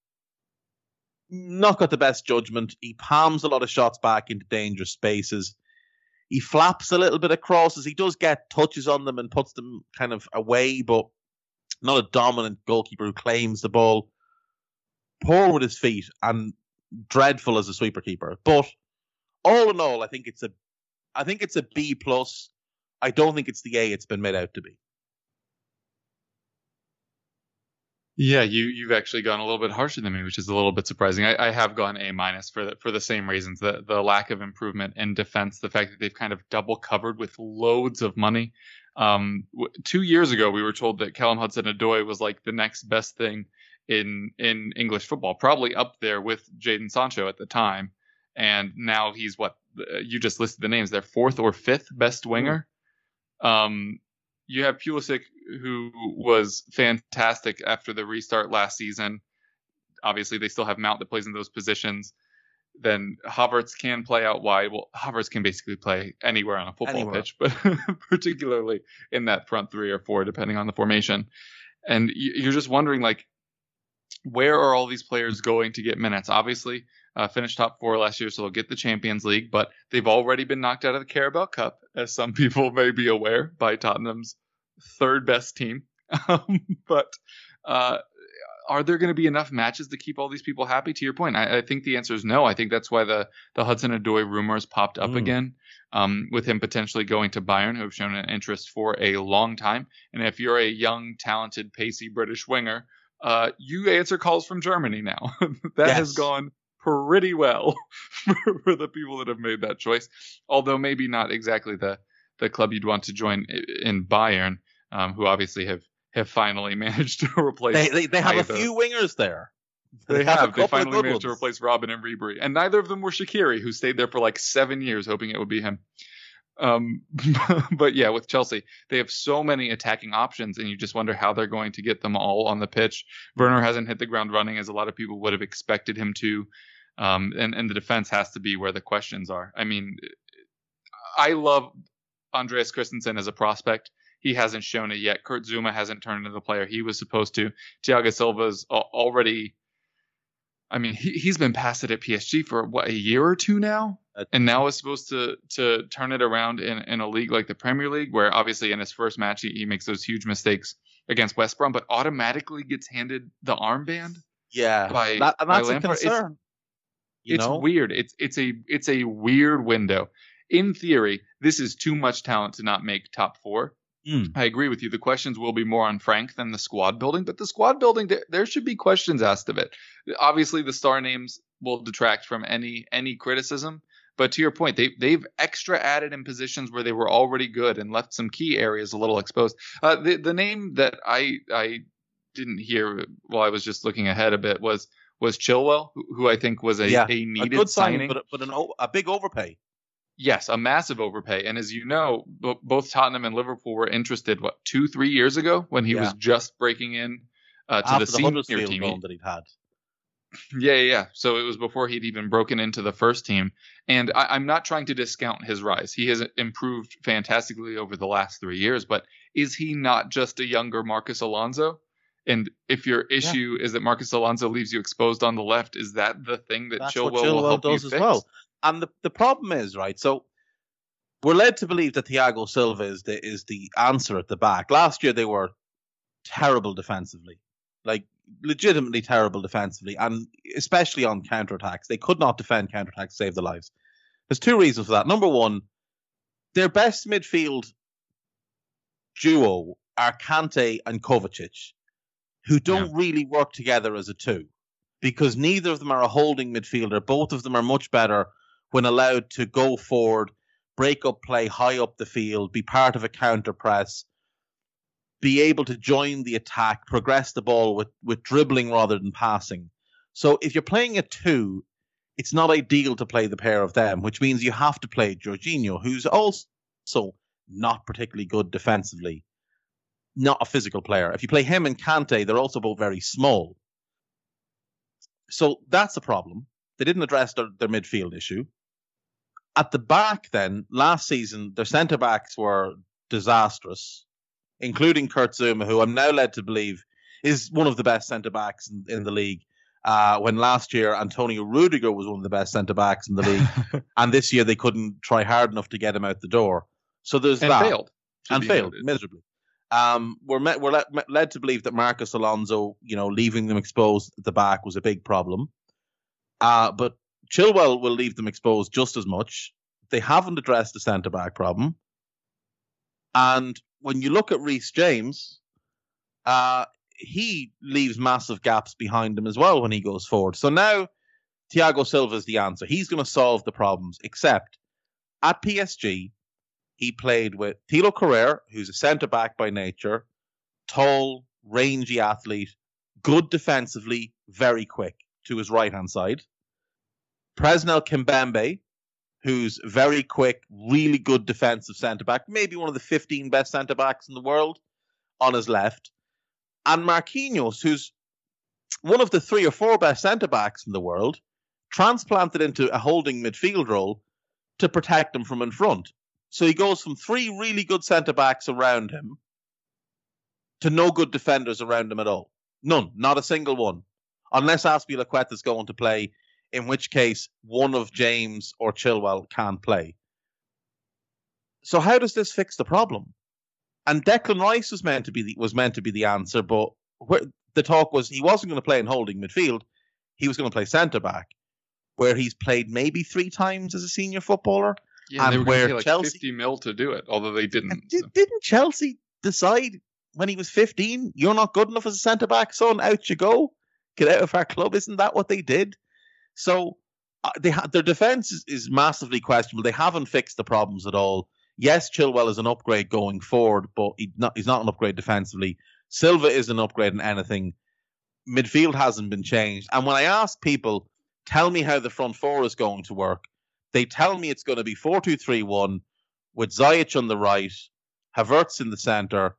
not got the best judgment. He palms a lot of shots back into dangerous spaces. He flaps a little bit of crosses. He does get touches on them and puts them kind of away, but not a dominant goalkeeper who claims the ball. Poor with his feet and dreadful as a sweeper keeper. But all in all, I think it's a I think it's a B plus. I don't think it's the A it's been made out to be. Yeah, you you've actually gone a little bit harsher than me, which is a little bit surprising. I, I have gone A minus for the, for the same reasons the the lack of improvement in defense, the fact that they've kind of double covered with loads of money. Um, w- two years ago, we were told that Callum Hudson-Odoi was like the next best thing in in English football, probably up there with Jadon Sancho at the time. And now he's what you just listed the names. Their fourth or fifth best winger. Um, you have Pulisic, who was fantastic after the restart last season. Obviously, they still have Mount that plays in those positions. Then Havertz can play out wide. Well, Havertz can basically play anywhere on a football Anywhere. pitch, but particularly in that front three or four, depending on the formation. And you- you're just wondering, like, where are all these players going to get minutes? Obviously, uh, finished top four last year, so they'll get the Champions League, but they've already been knocked out of the Carabao Cup, as some people may be aware, by Tottenham's third best team. Um, but uh, are there going to be enough matches to keep all these people happy? To your point, I, I think the answer is no. I think that's why the the Hudson Odoi rumors popped up Mm. again, um, with him potentially going to Bayern, who have shown an interest for a long time. And if you're a young, talented, pacey British winger, uh, you answer calls from Germany now. that has gone pretty well for, for the people that have made that choice. Although maybe not exactly the the club you'd want to join in Bayern, um, who obviously have have finally managed to replace. They, they, they have a few wingers there. They a have. couple They finally managed to replace Robben and Ribery, and neither of them were Shaqiri, who stayed there for like seven years, hoping it would be him. Um, but yeah, with Chelsea, they have so many attacking options, and you just wonder how they're going to get them all on the pitch. Werner hasn't hit the ground running as a lot of people would have expected him to, um, and and the defense has to be where the questions are. I mean, I love Andreas Christensen as a prospect. He hasn't shown it yet. Kurt Zouma hasn't turned into the player he was supposed to. Thiago Silva's al- already. I mean, he, he's been past it at PSG for what a year or two now, and now is supposed to to turn it around in, in a league like the Premier League, where obviously in his first match he, he makes those huge mistakes against West Brom, but automatically gets handed the armband. Yeah, By- that, and by that's a Lampard. It's- concern. you it's know? weird. It's it's a it's a weird window. In theory, this is too much talent to not make top four. Mm. I agree with you. The questions will be more on Frank than the squad building, but the squad building there, there should be questions asked of it. Obviously, the star names will detract from any any criticism. But to your point, they they've extra added in positions where they were already good and left some key areas a little exposed. Uh, the the name that I I didn't hear while I was just looking ahead a bit was was Chilwell, who, who I think was a, Yeah, a a needed good signing. signing, but but an a big overpay. Yes, a massive overpay. And as you know, b- both Tottenham and Liverpool were interested, what, two, three years ago when he was just breaking in uh, to after the the senior team. that he'd had. Yeah, yeah, yeah. So it was before he'd even broken into the first team. And I, I'm not trying to discount his rise. He has improved fantastically over the last three years, but is he not just a younger Marcos Alonso? And if your issue is that Marcos Alonso leaves you exposed on the left, is that the thing that That's Chilwell, what will help does you as fix? well. And the, the problem is, right, so we're led to believe that Thiago Silva is the is the answer at the back. Last year they were terrible defensively. Like legitimately terrible defensively and especially on counterattacks. They could not defend counterattacks save their lives. There's two reasons for that. Number one, their best midfield duo are Kante and Kovacic, who don't really work together as a two because neither of them are a holding midfielder. Both of them are much better when allowed to go forward, break up play high up the field, be part of a counter press, be able to join the attack, progress the ball with, with dribbling rather than passing. So if you're playing a two, it's not ideal to play the pair of them, which means you have to play Jorginho, who's also not particularly good defensively, not a physical player. If you play him and Kante, they're also both very small. So that's a problem. They didn't address their, their midfield issue. At the back, then, last season, their centre backs were disastrous, including Kurt Zouma, who I'm now led to believe is one of the best centre backs in, in the league. Uh, when last year Antonio Rudiger was one of the best centre backs in the league, and this year they couldn't try hard enough to get him out the door. So there's and that failed. and failed noted. miserably. Um, we're met, we're led, led to believe that Marcos Alonso, you know, leaving them exposed at the back was a big problem. Uh, but Chilwell will leave them exposed just as much. They haven't addressed the centre back problem. And when you look at Reece James, uh, he leaves massive gaps behind him as well when he goes forward. So now Thiago Silva is the answer. He's going to solve the problems, except at PSG, he played with Thilo Kehrer, who's a centre back by nature, tall, rangy athlete, good defensively, very quick to his right hand side. Presnel Kimpembe, who's very quick, really good defensive centre back, maybe one of the 15 best centre backs in the world on his left. And Marquinhos, who's one of the three or four best centre backs in the world, transplanted into a holding midfield role to protect him from in front. So he goes from three really good centre backs around him to no good defenders around him at all. None, not a single one. Unless Azpilicueta is going to play, in which case one of James or Chilwell can't play. So how does this fix the problem? And Declan Rice was meant to be the, was meant to be the answer, but where, the talk was he wasn't going to play in holding midfield. He was going to play centre back, where he's played maybe three times as a senior footballer. Yeah, and and they were where like Chelsea- 50 mil to do it, although they didn't. Did, so. didn't Chelsea decide when he was 15, you're not good enough as a centre back, son? Out you go. Get out of our club. Isn't that what they did? So uh, they ha- their defence is, is massively questionable. They haven't fixed the problems at all. Yes, Chilwell is an upgrade going forward, but he not, he's not an upgrade defensively. Silva is an upgrade in anything. Midfield hasn't been changed. And when I ask people, tell me how the front four is going to work, they tell me it's going to be 4 2 3 1 with Ziyech on the right, Havertz in the centre,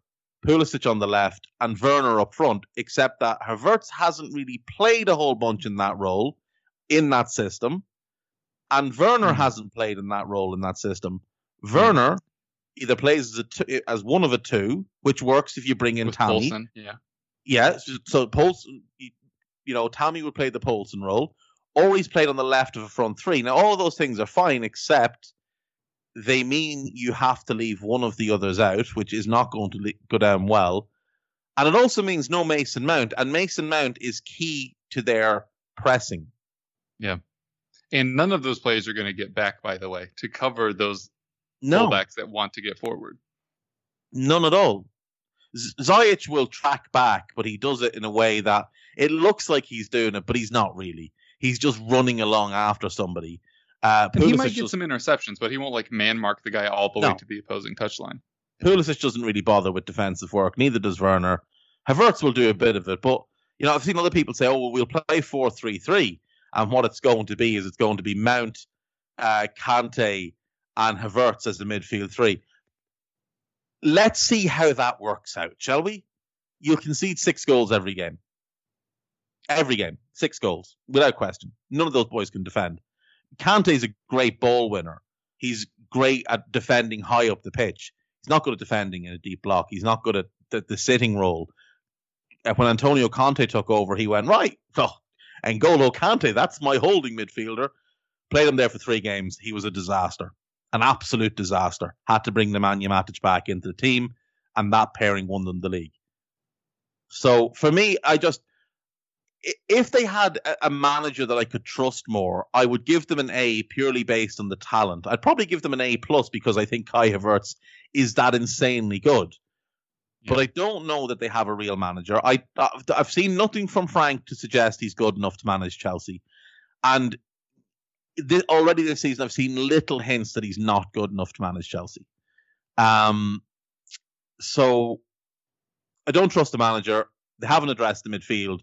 Pulisic on the left, and Werner up front, except that Havertz hasn't really played a whole bunch in that role, in that system. And Werner Mhm. hasn't played in that role in that system. Werner either plays as, a two, as one of a two, which works if you bring in With Tammy. Poulsen, yeah. Yeah, so, so Poulsen, you, know, Tommy would play the Poulsen role, or he's played on the left of a front three. Now, all those things are fine, except they mean you have to leave one of the others out, which is not going to go down well. And it also means no Mason Mount, and Mason Mount is key to their pressing. And none of those players are going to get back, by the way, to cover those No, fullbacks that want to get forward. none at all. Z- Ziyech will track back, but he does it in a way that it looks like he's doing it, but he's not really. He's just running along after somebody. Uh, And he might get just- some interceptions, but he won't like man mark the guy all the No. way to the opposing touchline. Pulisic doesn't really bother with defensive work. Neither does Werner. Havertz will do a bit of it, but you know I've seen other people say, "Oh, well, we'll play four-three-three," and what it's going to be is it's going to be Mount, uh, Kante, and Havertz as the midfield three. Let's see how that works out, shall we? You'll concede six goals every game. Every game, six goals without question. None of those boys can defend. Kante's a great ball winner. He's great at defending high up the pitch. He's not good at defending in a deep block. He's not good at the, the sitting role. Uh, When Antonio Conte took over, he went right. Oh, N'Golo Kante, that's my holding midfielder. Played him there for three games. He was a disaster, an absolute disaster. Had to bring Nemanja Matic back into the team, and that pairing won them the league. So for me, I just if they had a manager that I could trust more, I would give them an A purely based on the talent. I'd probably give them an A plus because I think Kai Havertz is that insanely good. But I don't know that they have a real manager. I I've seen nothing from Frank to suggest he's good enough to manage Chelsea, and already this season I've seen little hints that he's not good enough to manage Chelsea. Um, so I don't trust the manager. They haven't addressed the midfield.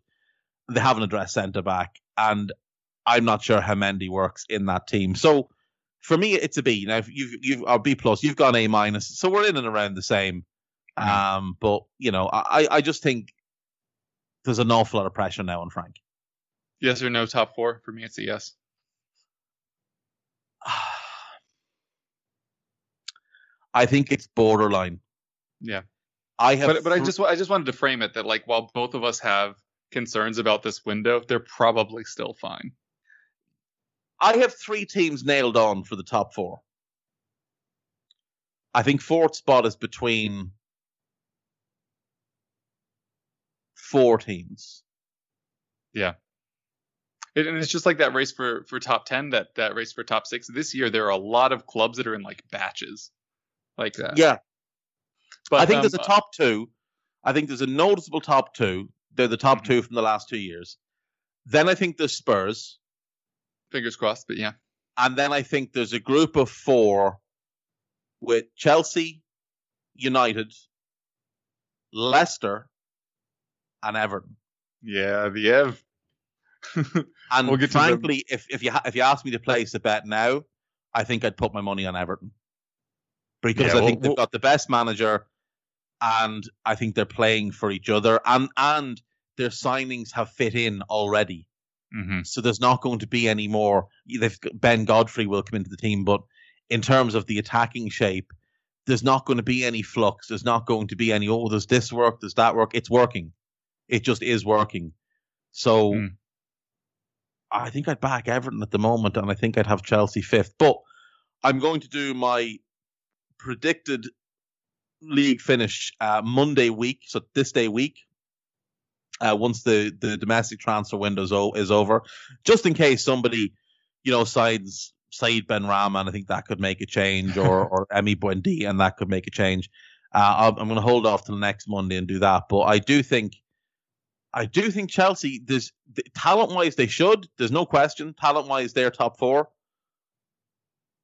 They haven't addressed centre back, and I'm not sure how Mendy works in that team. So for me, it's a B. Now you've you've or B plus. You've gone A minus, so we're in and around the same. Um, but you know, I I just think there's an awful lot of pressure now on Frank. Yes or no top four? For me, it's a yes. I think it's borderline. Yeah. I have, But but I just I just wanted to frame it that like while both of us have concerns about this window, they're probably still fine. I have three teams nailed on for the top four. I think fourth spot is between four teams. It, and it's just like that race for for top ten, that that race for top six. This year, there are a lot of clubs that are in like batches, like that. Yeah, but I think um, there's a top two. I think there's a noticeable top two. They're the top Mm-hmm. two from the last two years. Then I think there's Spurs. Fingers crossed, but yeah. And then I think there's a group of four with Chelsea, United, Leicester, and Everton. Yeah, the Ev. And We'll frankly, if if you if you ask me to place a bet now, I think I'd put my money on Everton because Yeah, I well- think they've well- got the best manager, and I think they're playing for each other, and and their signings have fit in already. hmm So there's not going to be any more. They've Ben Godfrey will come into the team, but in terms of the attacking shape, there's not going to be any flux. There's not going to be any. Oh, does this work? Does that work? It's working. It just is working. So Hmm. I think I'd back Everton at the moment, and I think I'd have Chelsea fifth. But I'm going to do my predicted league finish uh, Monday week, so this day week. Uh, once the, the domestic transfer window is, o- is over, just in case somebody, you know, signs Said Benrahma, I think that could make a change, or or Emi Buendia, and that could make a change. Uh, I'm going to hold off till next Monday and do that. But I do think, I do think Chelsea, there's talent wise, they should. There's no question. Talent wise, they're top four.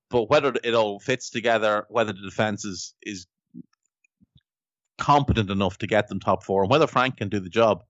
But whether it all fits together, whether the defense is is competent enough to get them top four, and whether Frank can do the job,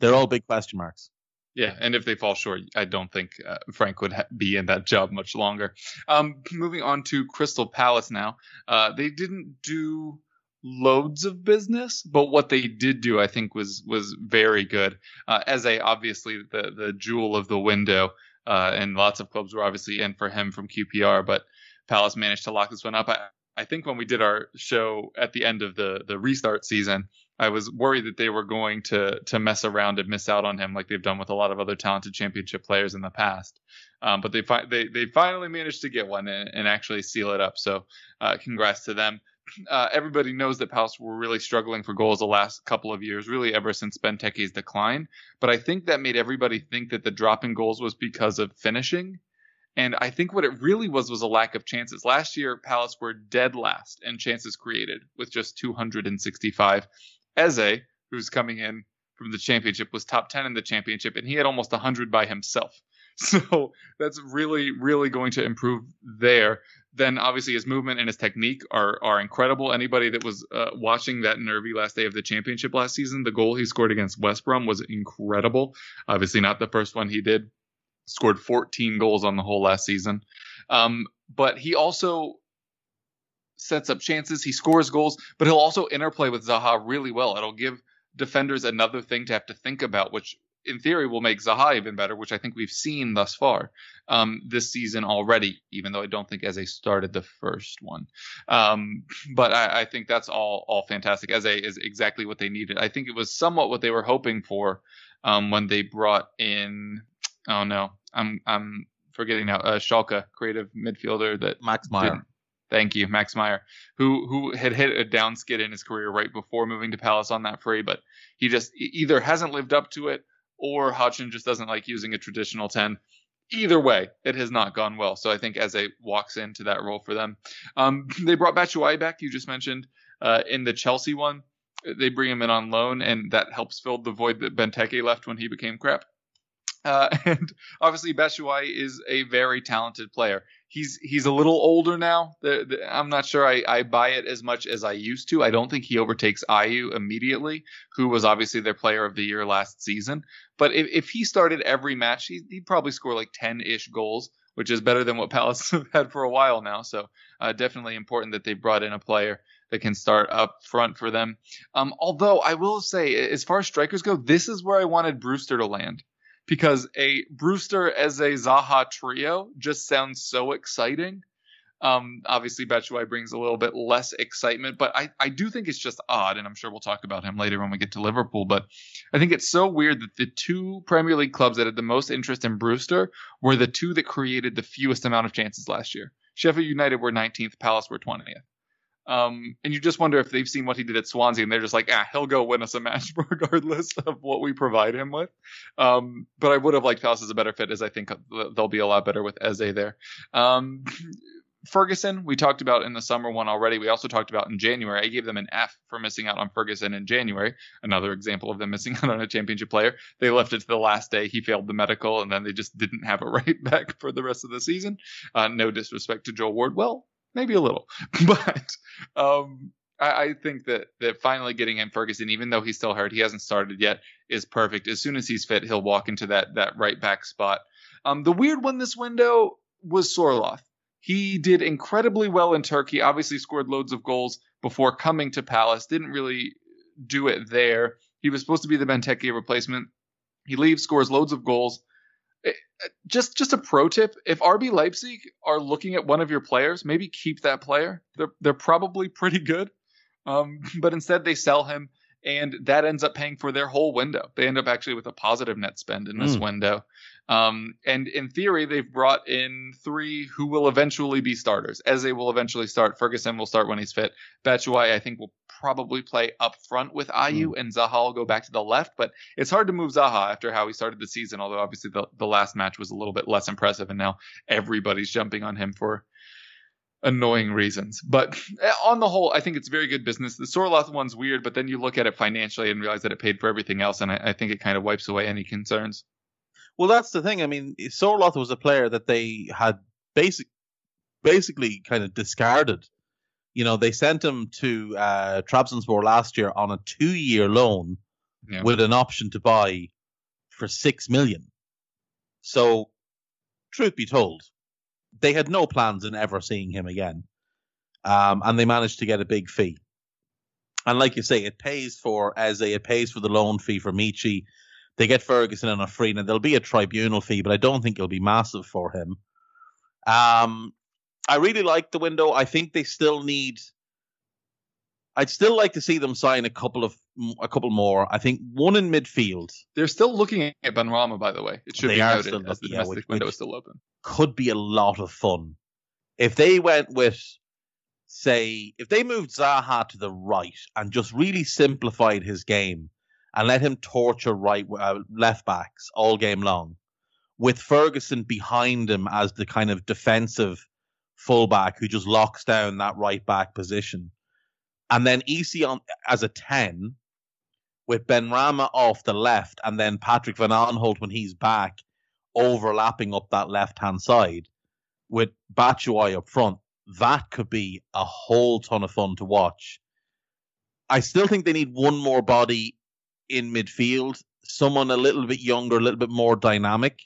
they're all big question marks. Yeah, and if they fall short, I don't think uh, Frank would ha- be in that job much longer. Um, moving on to Crystal Palace now. Uh, they didn't do loads of business, but what they did do, I think, was was very good. Uh, as a obviously the the jewel of the window, uh, and lots of clubs were obviously in for him from QPR, but Palace managed to lock this one up. I, I think when we did our show at the end of the the restart season, I was worried that they were going to to mess around and miss out on him like they've done with a lot of other talented championship players in the past. Um, but they fi- they they finally managed to get one and, and actually seal it up. So uh, congrats to them. Uh, everybody knows that Palace were really struggling for goals the last couple of years, really ever since Benteke's decline. But I think that made everybody think that the drop in goals was because of finishing. And I think what it really was was a lack of chances. Last year, Palace were dead last in chances created with just 265. Eze, who's coming in from the championship, was top 10 in the championship, and he had almost 100 by himself. So that's really, really going to improve there. Then obviously his movement and his technique are are incredible. Anybody that was uh, watching that nervy last day of the championship last season, the goal he scored against West Brom was incredible. Obviously not the first one he did. Scored 14 goals on the whole last season. Um, but he also sets up chances. He scores goals, but he'll also interplay with Zaha really well. It'll give defenders another thing to have to think about, which in theory will make Zaha even better, which I think we've seen thus far um, this season already, even though I don't think Eze started the first one. Um, but I, I think that's all all fantastic. Eze is exactly what they needed. I think it was somewhat what they were hoping for um, when they brought in. Oh no, I'm I'm forgetting now. Uh, Schalke, creative midfielder that Max Meyer. Thank you, Max Meyer, who who had hit a down skid in his career right before moving to Palace on that free, but he just either hasn't lived up to it or Hodgson just doesn't like using a traditional 10. Either way, it has not gone well. So I think Eze walks into that role for them. Um, they brought Batshuayi back, you just mentioned, uh, in the Chelsea one. They bring him in on loan, and that helps fill the void that Benteke left when he became crap. Uh, and obviously, Batshuayi is a very talented player. He's he's a little older now. The, the, I'm not sure I, I buy it as much as I used to. I don't think he overtakes Ayew immediately, who was obviously their player of the year last season. But if, if he started every match, he, he'd probably score like 10 ish goals, which is better than what Palace have had for a while now. So uh, definitely important that they brought in a player that can start up front for them. Um, although I will say, as far as strikers go, this is where I wanted Brewster to land because a Brewster as a Zaha trio just sounds so exciting. Um, obviously, Batshuayi brings a little bit less excitement, but I, I do think it's just odd, and I'm sure we'll talk about him later when we get to Liverpool. But I think it's so weird that the two Premier League clubs that had the most interest in Brewster were the two that created the fewest amount of chances last year. Sheffield United were 19th, Palace were 20th. Um, and you just wonder if they've seen what he did at Swansea and they're just like, ah, he'll go win us a match regardless of what we provide him with. Um, but I would have liked Palace as a better fit, as I think they'll be a lot better with Eze there. Um, Ferguson, we talked about in the summer one already. We also talked about in January. I gave them an F for missing out on Ferguson in January. Another example of them missing out on a championship player. They left it to the last day. He failed the medical, and then they just didn't have a right back for the rest of the season. Uh, no disrespect to Joel Ward. Well, maybe a little, but um, I, I, think that that finally getting in Ferguson, even though he's still hurt, he hasn't started yet, is perfect. As soon as he's fit, he'll walk into that that right back spot. Um, the weird one this window was Sorloth. He did incredibly well in Turkey. Obviously, scored loads of goals before coming to Palace. Didn't really do it there. He was supposed to be the Benteke replacement. He leaves, scores loads of goals. It, eh, just just a pro tip: if RB Leipzig are looking at one of your players, maybe keep that player. They're they're probably pretty good. Um, but instead, they sell him, and that ends up paying for their whole window. They end up actually with a positive net spend in this mm. window. Um, and in theory, they've brought in three who will eventually be starters. Eze will eventually start. Ferguson will start when he's fit. Batshuayi, I think, will probably play up front with Ayew, mm. and Zaha will go back to the left. But it's hard to move Zaha after how he started the season, although obviously the, the last match was a little bit less impressive, and now everybody's jumping on him for annoying reasons. But eh, on the whole, I think it's very good business. The Sorloth one's weird, but then you look at it financially and realize that it paid for everything else, and I, I think it kind of wipes away any concerns. Well, that's the thing. I mean, Sorloth was a player that they had basic, basically kind of discarded. You know, they sent him to uh, Trabzonspor last year on a two-year loan yeah. with an option to buy for six million. So, truth be told, they had no plans in ever seeing him again. Um, and they managed to get a big fee. And like you say, it pays for Eze, it pays for the loan fee for Michy. They get Ferguson on a free, and there'll be a tribunal fee, but I don't think it'll be massive for him. Um, I really like the window. I think they still need. I'd still like to see them sign a couple of a couple more. I think one in midfield. They're still looking at Benrahma, by the way. It should they be noted as the domestic yeah, window is still open could be a lot of fun. If they went with, say, if they moved Zaha to the right and just really simplified his game and let him torture right uh, left backs all game long, with Ferguson behind him as the kind of defensive fullback who just locks down that right back position, and then Eze on as a ten with Benrahma off the left, and then Patrick Van Aanholt when he's back overlapping up that left hand side with Batshuayi up front, that could be a whole ton of fun to watch. I still think they need one more body in midfield, someone a little bit younger, a little bit more dynamic.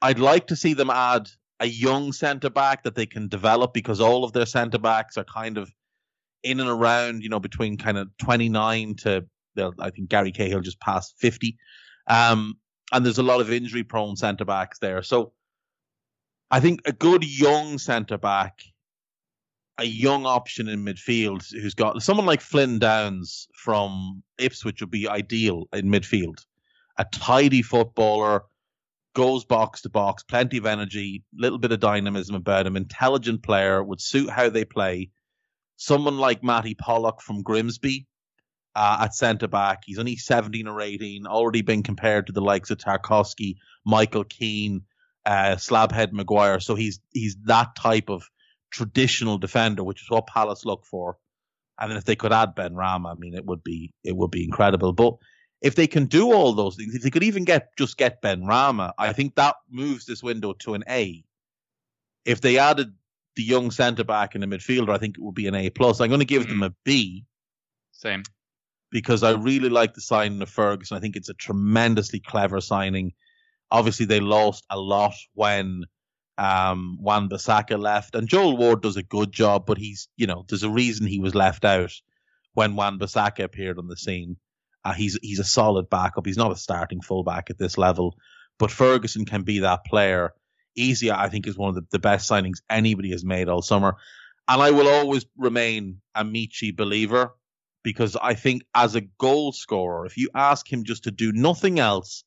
I'd like to see them add a young centre back that they can develop because all of their centre backs are kind of in and around, you know, between kind of 29 to, I think Gary Cahill just passed 50. Um, and there's a lot of injury prone centre backs there. So I think a good young centre back, a young option in midfield who's got someone like Flynn Downs from Ipswich would be ideal in midfield. A tidy footballer, goes box to box, plenty of energy, little bit of dynamism about him, intelligent player, would suit how they play. Someone like Mattie Pollock from Grimsby, uh, at centre back. He's only 17 or 18, already been compared to the likes of Tarkowski, Michael Keane, uh, Slabhead Maguire. So he's he's that type of traditional defender, which is what Palace look for. And if they could add Benrahma, I mean, it would be it would be incredible. But if they can do all those things, if they could even get just get Benrahma, I think that moves this window to an A. If they added the young centre back and the midfielder, I think it would be an A plus. I'm going to give mm. them a B. Same because I really like the signing of Ferguson. I think it's a tremendously clever signing. Obviously, they lost a lot when um, Wan left, and Joel Ward does a good job, but he's, you know, there's a reason he was left out when Wan Bissaka appeared on the scene. Uh, he's he's a solid backup. He's not a starting fullback at this level, but Ferguson can be that player. Eze, I think, is one of the, the best signings anybody has made all summer. And I will always remain a Michy believer because I think as a goal scorer, if you ask him just to do nothing else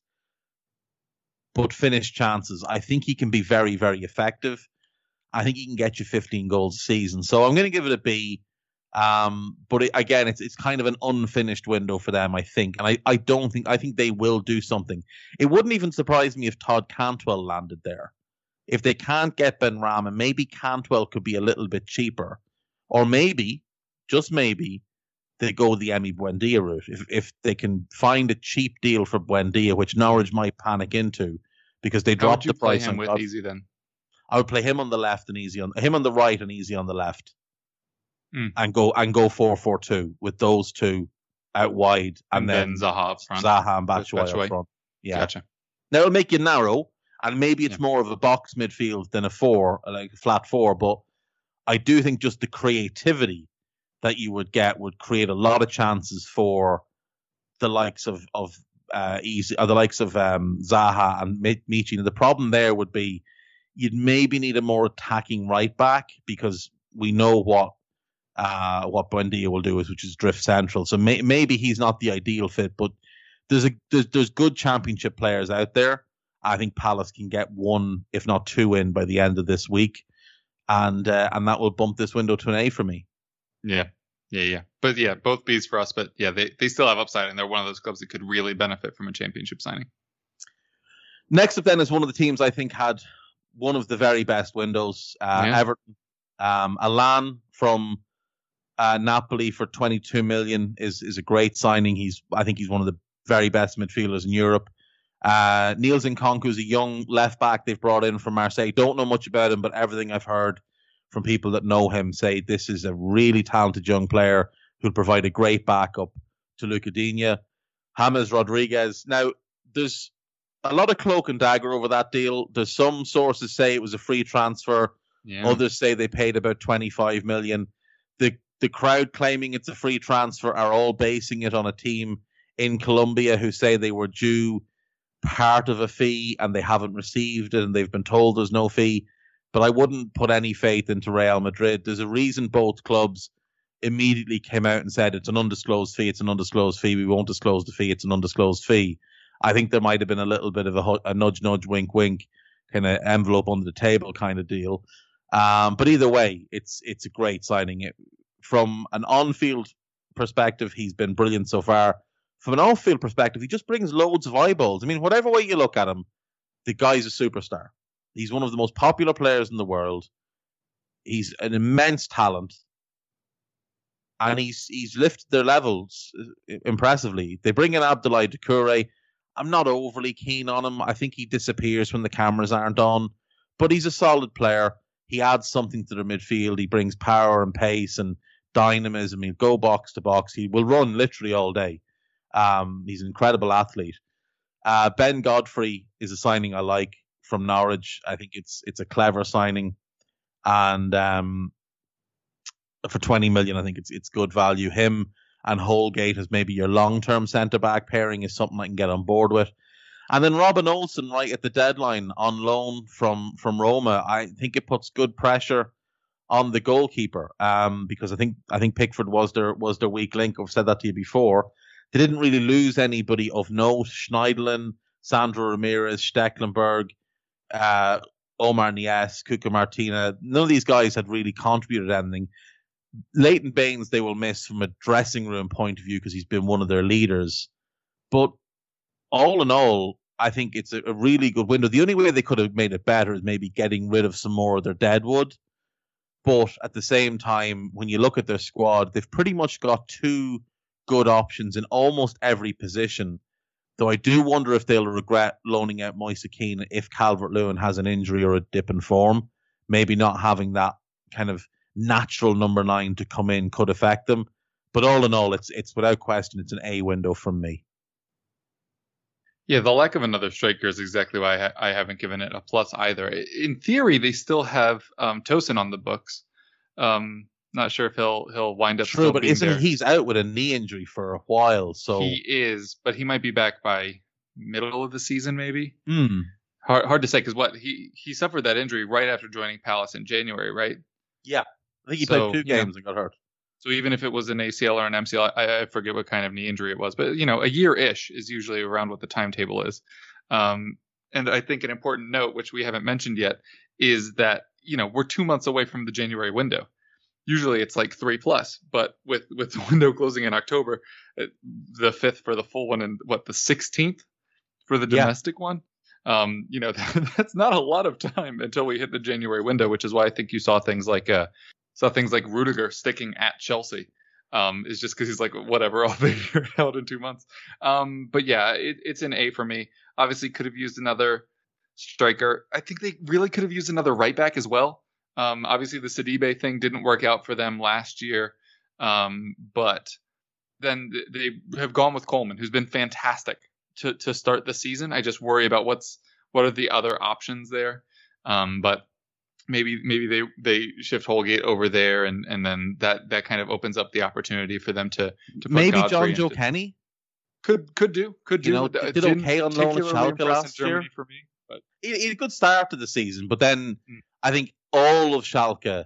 but finish chances, I think he can be very, very effective. I think he can get you 15 goals a season. So I'm going to give it a B. Um, but it, again, it's it's kind of an unfinished window for them, I think, and I, I don't think I think they will do something. It wouldn't even surprise me if Todd Cantwell landed there, if they can't get Benrahma, maybe Cantwell could be a little bit cheaper, or maybe, just maybe, they go the Emi Buendia route. If if they can find a cheap deal for Buendia, which Norwich might panic into, because they dropped the price on with God- easy then. I would play him on the left and Eze on him on the right and Eze on the left, Hmm. and go and go four four two with those two out wide, and, And, then, then Zaha up front. Zaha and Batshuayi. up front. Yeah, Gotcha. now it'll make you narrow, and maybe it's Yeah. more of a box midfield than a four, like a flat four. But I do think just the creativity that you would get would create a lot of chances for the likes of of uh, Eze, or the likes of um, Zaha and Mi- Michy. Now, the problem there would be you'd maybe need a more attacking right back because we know what uh, what Buendia will do is, which is drift central. So may, maybe he's not the ideal fit, but there's a there's, there's good championship players out there. I think Palace can get one, if not two, in by the end of this week, and uh, and that will bump this window to an A for me. Yeah. Yeah, yeah. But yeah, both Bs for us, but yeah, they, they still have upside and they're one of those clubs that could really benefit from a championship signing. Next up, then, is one of the teams I think had one of the very best windows. Uh, Yeah. Everton, um, Allan from uh, Napoli for 22 million is is a great signing. He's I think he's one of the very best midfielders in Europe. Uh, Niels is a young left back they've brought in from Marseille. Don't know much about him, but everything I've heard from people that know him say this is a really talented young player who'll provide a great backup to Luca Digne. James Rodriguez. Now, there's a lot of cloak and dagger over that deal. There's some sources say it was a free transfer. Yeah. Others say they paid about 25 million. The the crowd claiming it's a free transfer are all basing it on a team in Colombia who say they were due part of a fee and they haven't received it and they've been told there's no fee. But I wouldn't put any faith into Real Madrid. There's a reason both clubs immediately came out and said it's an undisclosed fee, it's an undisclosed fee, we won't disclose the fee, it's an undisclosed fee. I think there might have been a little bit of a, a nudge, nudge, wink, wink, kind of envelope under the table kind of deal. Um, but either way, it's it's a great signing. It, from an on-field perspective, he's been brilliant so far. From an off-field perspective, he just brings loads of eyeballs. I mean, whatever way you look at him, the guy's a superstar. He's one of the most popular players in the world. He's an immense talent, and he's he's lifted their levels uh, impressively. They bring in Abdoulaye Doucouré. I'm not overly keen on him. I think he disappears when the cameras aren't on, but he's a solid player. He adds something to their midfield. He brings power and pace and dynamism. He'll go box to box. He will run literally all day. Um, he's an incredible athlete. Uh, ben Godfrey is a signing I like from Norwich. I think it's it's a clever signing, and um, for 20 million, I think it's it's good value. Him and Holgate as maybe your long term centre back pairing is something I can get on board with. And then Robin Olsen right at the deadline on loan from from Roma. I think it puts good pressure on the goalkeeper um, because I think I think Pickford was their was their weak link. I've said that to you before. They didn't really lose anybody of note. Schneiderlin, Sandro Ramirez, Stekelenburg, uh, Oumar Niasse, Cuco Martina. None of these guys had really contributed anything. Leighton Baines they will miss from a dressing room point of view because he's been one of their leaders. But all in all, I think it's a, a really good window. The only way they could have made it better is maybe getting rid of some more of their deadwood. But at the same time, when you look at their squad, they've pretty much got two good options in almost every position. Though I do wonder if they'll regret loaning out Moise Kean if Calvert Lewin has an injury or a dip in form. Maybe not having that kind of natural number nine to come in could affect them. But all in all, it's it's without question it's an A window from me. Yeah, the lack of another striker is exactly why I, ha- I haven't given it a plus either. In theory, they still have um, Tosun on the books. Um, not sure if he'll he'll wind up. True, still but isn't there. he's out with a knee injury for a while? So He is, but he might be back by middle of the season, maybe. Hmm. Hard, hard to say because what he he suffered that injury right after joining Palace in January, right? Yeah, I think he So, played two games and got hurt. So even if it was an ACL or an MCL, I, I forget what kind of knee injury it was, but you know, a year ish is usually around what the timetable is. Um, and I think an important note, which we haven't mentioned yet, is that you know we're two months away from the January window. Usually it's like three plus, but with with the window closing in October, uh, the fifth for the full one and what the sixteenth for the Yeah. domestic one. Um, you know, that's not a lot of time until we hit the January window, which is why I think you saw things like uh, saw things like Rudiger sticking at Chelsea. Um, is just because he's like whatever, I'll figure it out in two months. Um, but yeah, it, it's an A for me. Obviously, could have used another striker. I think they really could have used another right back as well. Um, obviously, the Sidibe thing didn't work out for them last year, um, but then they have gone with Coleman, who's been fantastic to to start the season. I just worry about what's what are the other options there. Um, but maybe maybe they they shift Holgate over there, and and then that that kind of opens up the opportunity for them to to maybe Godfrey Jonjoe Kenny could could do could do. You know, did okay on loan Schalke last year for me, but he, he had a good start to the season, but then mm. I think all of Schalke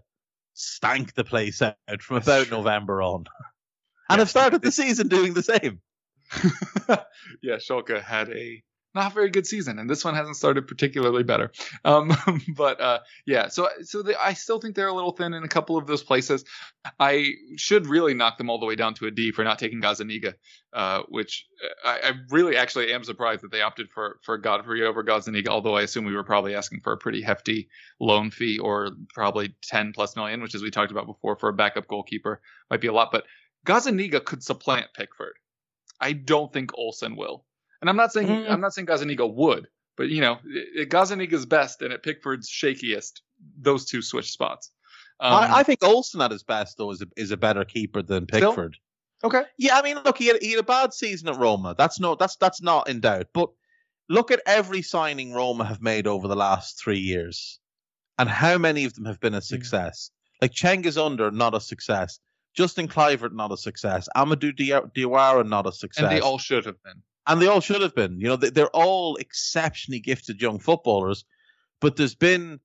stank the place out from That's about true. November on, and have started the season doing the same. yeah, Schalke had a not very good season, and this one hasn't started particularly better. Um, but uh, yeah, so so I still think they're a little thin in a couple of those places. I should really knock them all the way down to a D for not taking Gazzaniga, uh, which uh, I, I, really actually am surprised that they opted for for Godfrey over Gazzaniga. Although I assume we were probably asking for a pretty hefty loan fee or probably ten plus million, which as we talked about before for a backup goalkeeper might be a lot. But Gazzaniga could supplant Pickford. I don't think Olsen will. And I'm not saying mm-hmm. I'm not saying Gazzaniga would, but you know, at Gazzaniga's best and at Pickford's shakiest, those two switch spots. Um, I, I, think Olsen at his best though is a, is a better keeper than Pickford. Still? Okay. Yeah, I mean, look, he had, he had a bad season at Roma. That's no, that's that's not in doubt. But look at every signing Roma have made over the last three years, and how many of them have been a success. Yeah. Like Cengiz Under, not a success. Justin Kluivert, not a success. Amadou Diawara, not a success. And they all should have been and they all should have been. You know, they're all exceptionally gifted young footballers, but there's been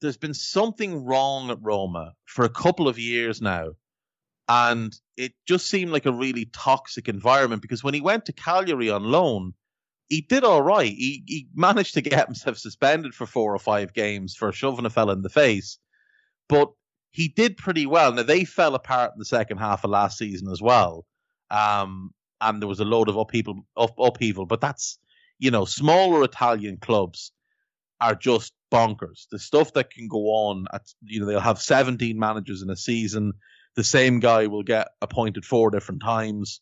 there's been something wrong at Roma for a couple of years now, and it just seemed like a really toxic environment because when he went to Cagliari on loan, he did all right. He he managed to get himself suspended for four or five games for shoving a fella in the face, but he did pretty well. Now they fell apart in the second half of last season as well. Um, and there was a load of upheaval, up, upheaval. But that's, you know, smaller Italian clubs are just bonkers. The stuff that can go on at, you know, they'll have 17 managers in a season. The same guy will get appointed four different times.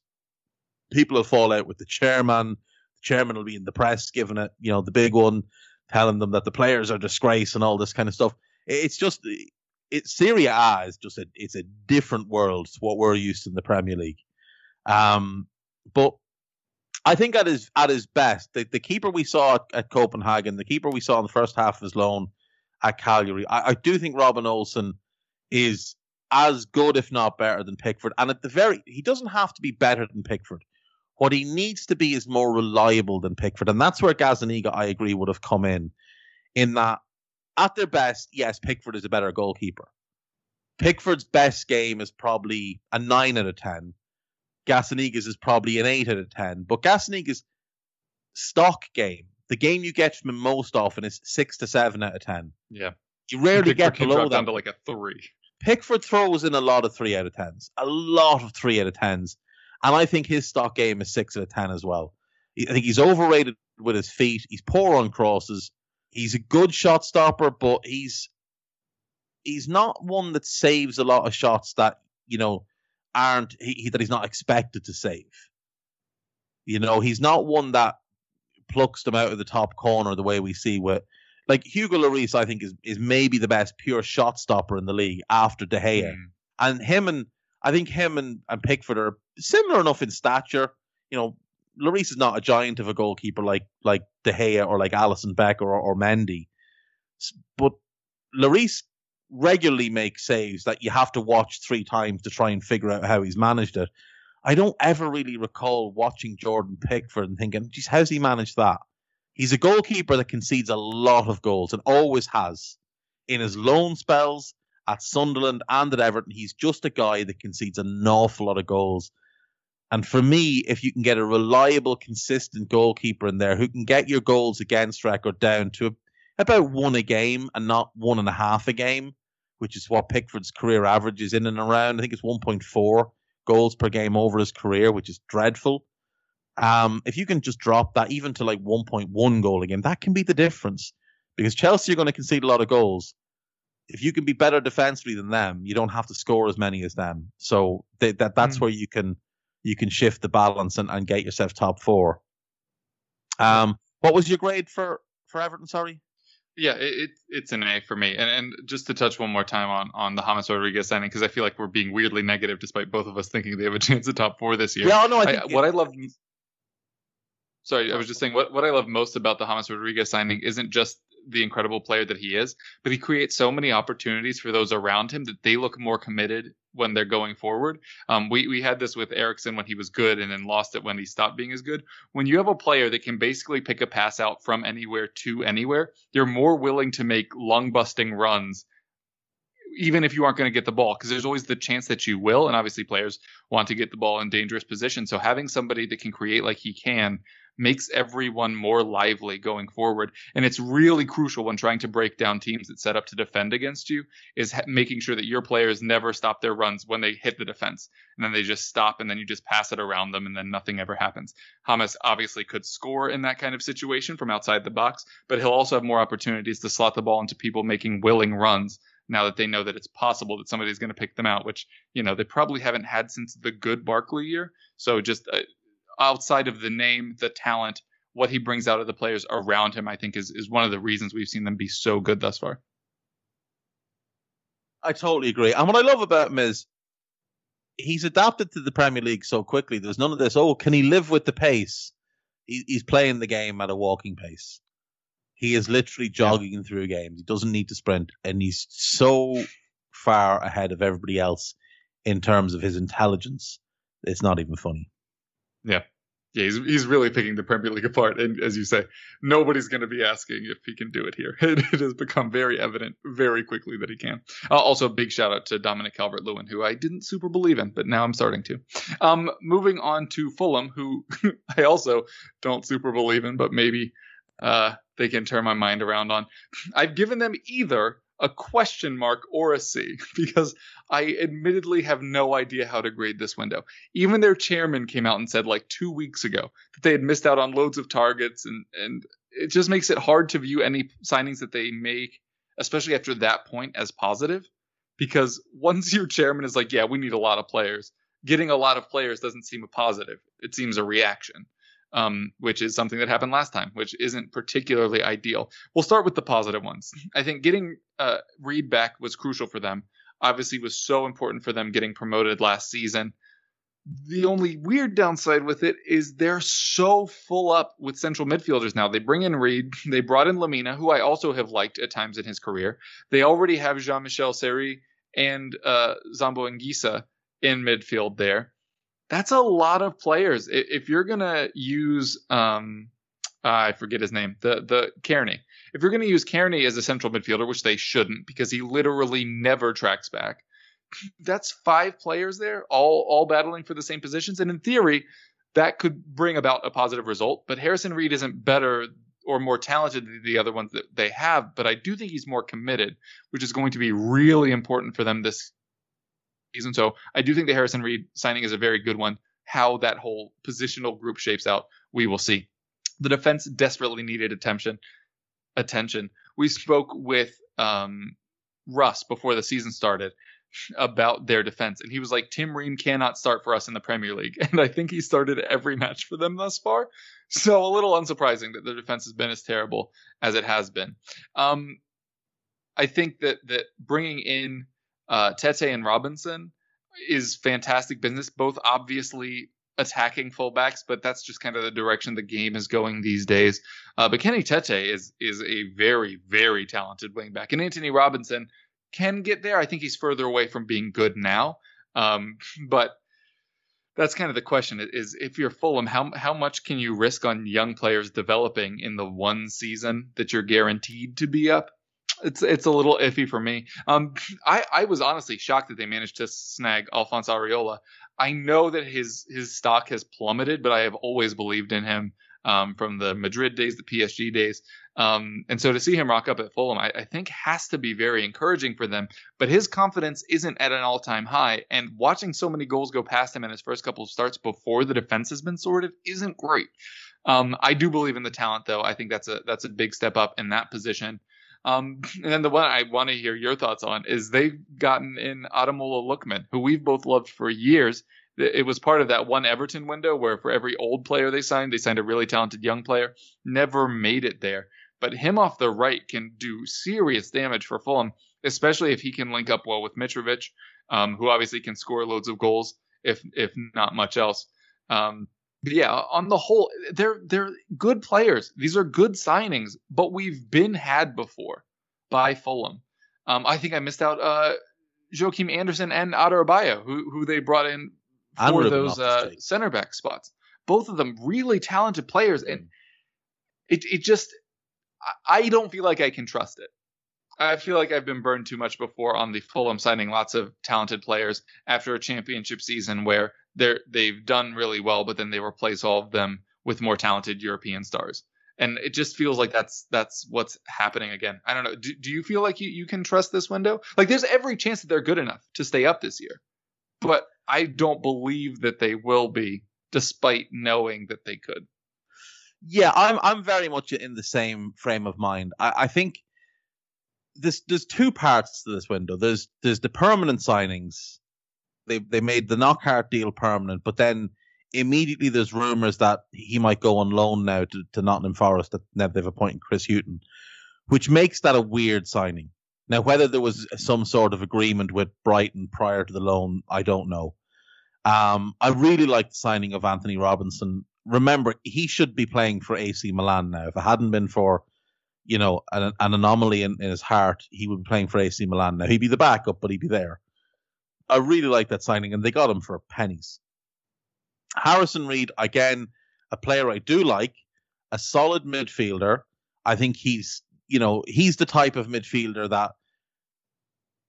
People will fall out with the chairman. The chairman will be in the press giving it, you know, the big one, telling them that the players are disgrace and all this kind of stuff. It's just, it Serie A is just a, it's a different world to what we're used to in the Premier League. Um, but I think at his at his best, the, the keeper we saw at, at, Copenhagen, the keeper we saw in the first half of his loan at Cagliari, I, I do think Robin Olsen is as good, if not better, than Pickford. And at the very, he doesn't have to be better than Pickford. What he needs to be is more reliable than Pickford, and that's where Gazzaniga, I agree, would have come in. In that, at their best, yes, Pickford is a better goalkeeper. Pickford's best game is probably a nine out of ten Gazzaniga's is probably an 8 out of 10. But Gazzaniga's stock game, the game you get from him most often is 6 to 7 out of 10. Yeah. You rarely Pickford get below that. down to like a 3. Pickford throws in a lot of 3 out of 10s. A lot of 3 out of 10s. And I think his stock game is 6 out of 10 as well. I think he's overrated with his feet. He's poor on crosses. He's a good shot stopper, but he's he's not one that saves a lot of shots that, you know, aren't he, he, that he's not expected to save. You know, he's not one that plucks them out of the top corner the way we see with like Hugo Lloris, I think is is maybe the best pure shot stopper in the league after De Gea. Mm. And him and I think him and, and Pickford are similar enough in stature. You know, Lloris is not a giant of a goalkeeper like like De Gea or like Alisson Becker or, or Mendy. But Lloris regularly make saves that you have to watch three times to try and figure out how he's managed it. I don't ever really recall watching Jordan Pickford and thinking, geez, how's he managed that? He's a goalkeeper that concedes a lot of goals and always has. In his loan spells at Sunderland and at Everton, he's just a guy that concedes an awful lot of goals. And for me, if you can get a reliable, consistent goalkeeper in there who can get your goals against record down to about one a game and not one and a half a game, which is what Pickford's career average is in and around. I think it's 1.4 goals per game over his career, which is dreadful. Um, if you can just drop that even to like 1.1 goal a game, that can be the difference. Because Chelsea are going to concede a lot of goals. If you can be better defensively than them, you don't have to score as many as them. So they, that that's mm. where you can you can shift the balance and, and get yourself top four. Um, what was your grade for for Everton? Sorry. Yeah, it, it's an A for me. And, and just to touch one more time on, on the James Rodriguez signing, because I feel like we're being weirdly negative despite both of us thinking they have a chance at top four this year. Yeah, oh, no, I think, I, what I love. Sorry, I was just saying what, what I love most about the James Rodriguez signing isn't just the incredible player that he is, but he creates so many opportunities for those around him that they look more committed when they're going forward. Um, we we had this with Eriksen when he was good and then lost it when he stopped being as good. When you have a player that can basically pick a pass out from anywhere to anywhere, you're more willing to make lung busting runs even if you aren't going to get the ball, because there's always the chance that you will. And obviously, players want to get the ball in dangerous positions. So having somebody that can create like he can makes everyone more lively going forward. And it's really crucial when trying to break down teams that set up to defend against you is ha- making sure that your players never stop their runs when they hit the defense. And then they just stop and then you just pass it around them and then nothing ever happens. James obviously could score in that kind of situation from outside the box, but he'll also have more opportunities to slot the ball into people making willing runs now that they know that it's possible that somebody's going to pick them out, which, you know, they probably haven't had since the good Barkley year. So just uh, outside of the name, the talent, what he brings out of the players around him, I think is is one of the reasons we've seen them be so good thus far. I totally agree. And what I love about him is he's adapted to the Premier League so quickly. There's none of this. Oh, can he live with the pace? He, he's playing the game at a walking pace. He is literally jogging yeah. through games. He doesn't need to sprint, and he's so far ahead of everybody else in terms of his intelligence. It's not even funny. Yeah. Yeah, he's, he's really picking the Premier League apart. And as you say, nobody's going to be asking if he can do it here. It, it has become very evident very quickly that he can. Uh, also, a big shout out to Dominic Calvert Lewin, who I didn't super believe in, but now I'm starting to. Um, moving on to Fulham, who I also don't super believe in, but maybe uh, they can turn my mind around on. I've given them either a question mark or a C because I admittedly have no idea how to grade this window. Even their chairman came out and said like two weeks ago that they had missed out on loads of targets and and it just makes it hard to view any signings that they make, especially after that point, as positive. Because once your chairman is like, yeah, we need a lot of players, getting a lot of players doesn't seem a positive. It seems a reaction um, which is something that happened last time, which isn't particularly ideal. We'll start with the positive ones. I think getting uh, Reed back was crucial for them. Obviously, was so important for them getting promoted last season. The only weird downside with it is they're so full up with central midfielders now. They bring in Reed, they brought in Lemina, who I also have liked at times in his career. They already have Jean Michel Seri and uh, Zambo Anguissa in midfield there that's a lot of players. If you're gonna use, um, I forget his name, the the Cairney. If you're gonna use Cairney as a central midfielder, which they shouldn't, because he literally never tracks back, that's five players there, all all battling for the same positions, and in theory, that could bring about a positive result. But Harrison Reed isn't better or more talented than the other ones that they have, but I do think he's more committed, which is going to be really important for them this season. So I do think the Harrison Reed signing is a very good one. How that whole positional group shapes out, we will see. The defense desperately needed attention. Attention. We spoke with um, Russ before the season started about their defense, and he was like, "Tim Ream cannot start for us in the Premier League," and I think he started every match for them thus far. So a little unsurprising that the defense has been as terrible as it has been. Um, I think that that bringing in uh, Tete and Robinson is fantastic business. Both obviously attacking fullbacks, but that's just kind of the direction the game is going these days. Uh, but Kenny Tete is is a very very talented wingback, and Anthony Robinson can get there. I think he's further away from being good now, um, but that's kind of the question: is if you're Fulham, how how much can you risk on young players developing in the one season that you're guaranteed to be up? It's it's a little iffy for me. Um, I I was honestly shocked that they managed to snag Alphonse Areola. I know that his his stock has plummeted, but I have always believed in him um, from the Madrid days, the PSG days. Um, and so to see him rock up at Fulham, I, I, think has to be very encouraging for them. But his confidence isn't at an all time high. And watching so many goals go past him in his first couple of starts before the defense has been sorted isn't great. Um, I do believe in the talent, though. I think that's a that's a big step up in that position. Um, and then the one I want to hear your thoughts on is they've gotten in Ademola Lookman, who we've both loved for years. It was part of that one Everton window where for every old player they signed, they signed a really talented young player. Never made it there. But him off the right can do serious damage for Fulham, especially if he can link up well with Mitrovic, um, who obviously can score loads of goals, if if not much else. Um, yeah, on the whole, they're they're good players. These are good signings, but we've been had before by Fulham. Um, I think I missed out uh, Joachim Andersen and Adarabioyo, who who they brought in for those uh, center back spots. Both of them really talented players, and mm. it it just I don't feel like I can trust it. I feel like I've been burned too much before on the Fulham signing lots of talented players after a championship season where they're they've done really well, but then they replace all of them with more talented European stars. And it just feels like that's that's what's happening again. I don't know. Do, do you feel like you, you can trust this window? Like there's every chance that they're good enough to stay up this year. But I don't believe that they will be, despite knowing that they could. Yeah, I'm I'm very much in the same frame of mind. I, I think there's there's two parts to this window. There's there's the permanent signings. They they made the Knockaert deal permanent, but then immediately there's rumours that he might go on loan now to, to Nottingham Forest. That now they've appointed Chris Hughton, which makes that a weird signing. Now, whether there was some sort of agreement with Brighton prior to the loan, I don't know. Um, I really like the signing of Anthony Robinson. Remember, he should be playing for AC Milan now. If it hadn't been for you know, an, an anomaly in, in his heart, he would be playing for AC Milan now. He'd be the backup, but he'd be there. I really like that signing, and they got him for pennies. Harrison Reed, again, a player I do like, a solid midfielder. I think he's, you know, he's the type of midfielder that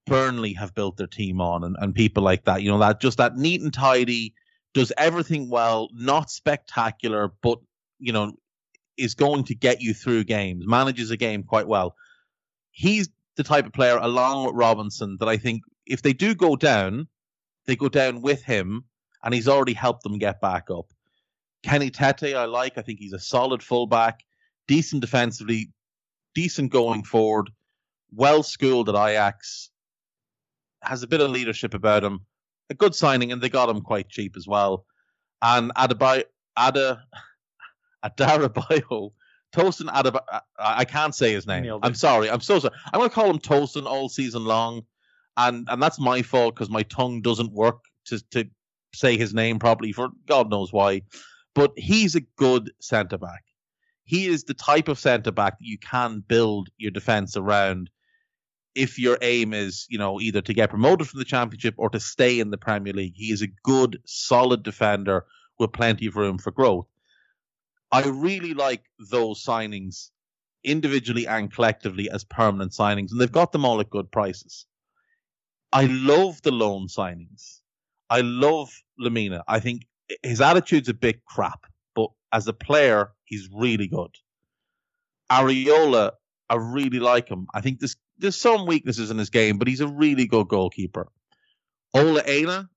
Burnley have built their team on, and, and people like that. You know, that just that neat and tidy, does everything well, not spectacular, but you know, is going to get you through games, manages a game quite well. He's the type of player, along with Robinson, that I think if they do go down, they go down with him, and he's already helped them get back up. Kenny Tete, I like. I think he's a solid fullback, decent defensively, decent going forward, well schooled at Ajax, has a bit of leadership about him. A good signing, and they got him quite cheap as well. And Adebayo, Ada, Adarabayo, Tosin Adebayo. I can't say his name. I'm sorry. I'm so sorry. I'm going to call him Tosin all season long, and and that's my fault because my tongue doesn't work to to say his name properly for God knows why. But he's a good centre back. He is the type of centre back that you can build your defence around if your aim is, you know, either to get promoted from the championship or to stay in the Premier League. He is a good, solid defender with plenty of room for growth. I really like those signings individually and collectively as permanent signings, and they've got them all at good prices. I love the loan signings. I love Lemina. I think his attitude's a bit crap, but as a player, he's really good. Areola, I really like him. I think there's there's some weaknesses in his game, but he's a really good goalkeeper. Ola Aina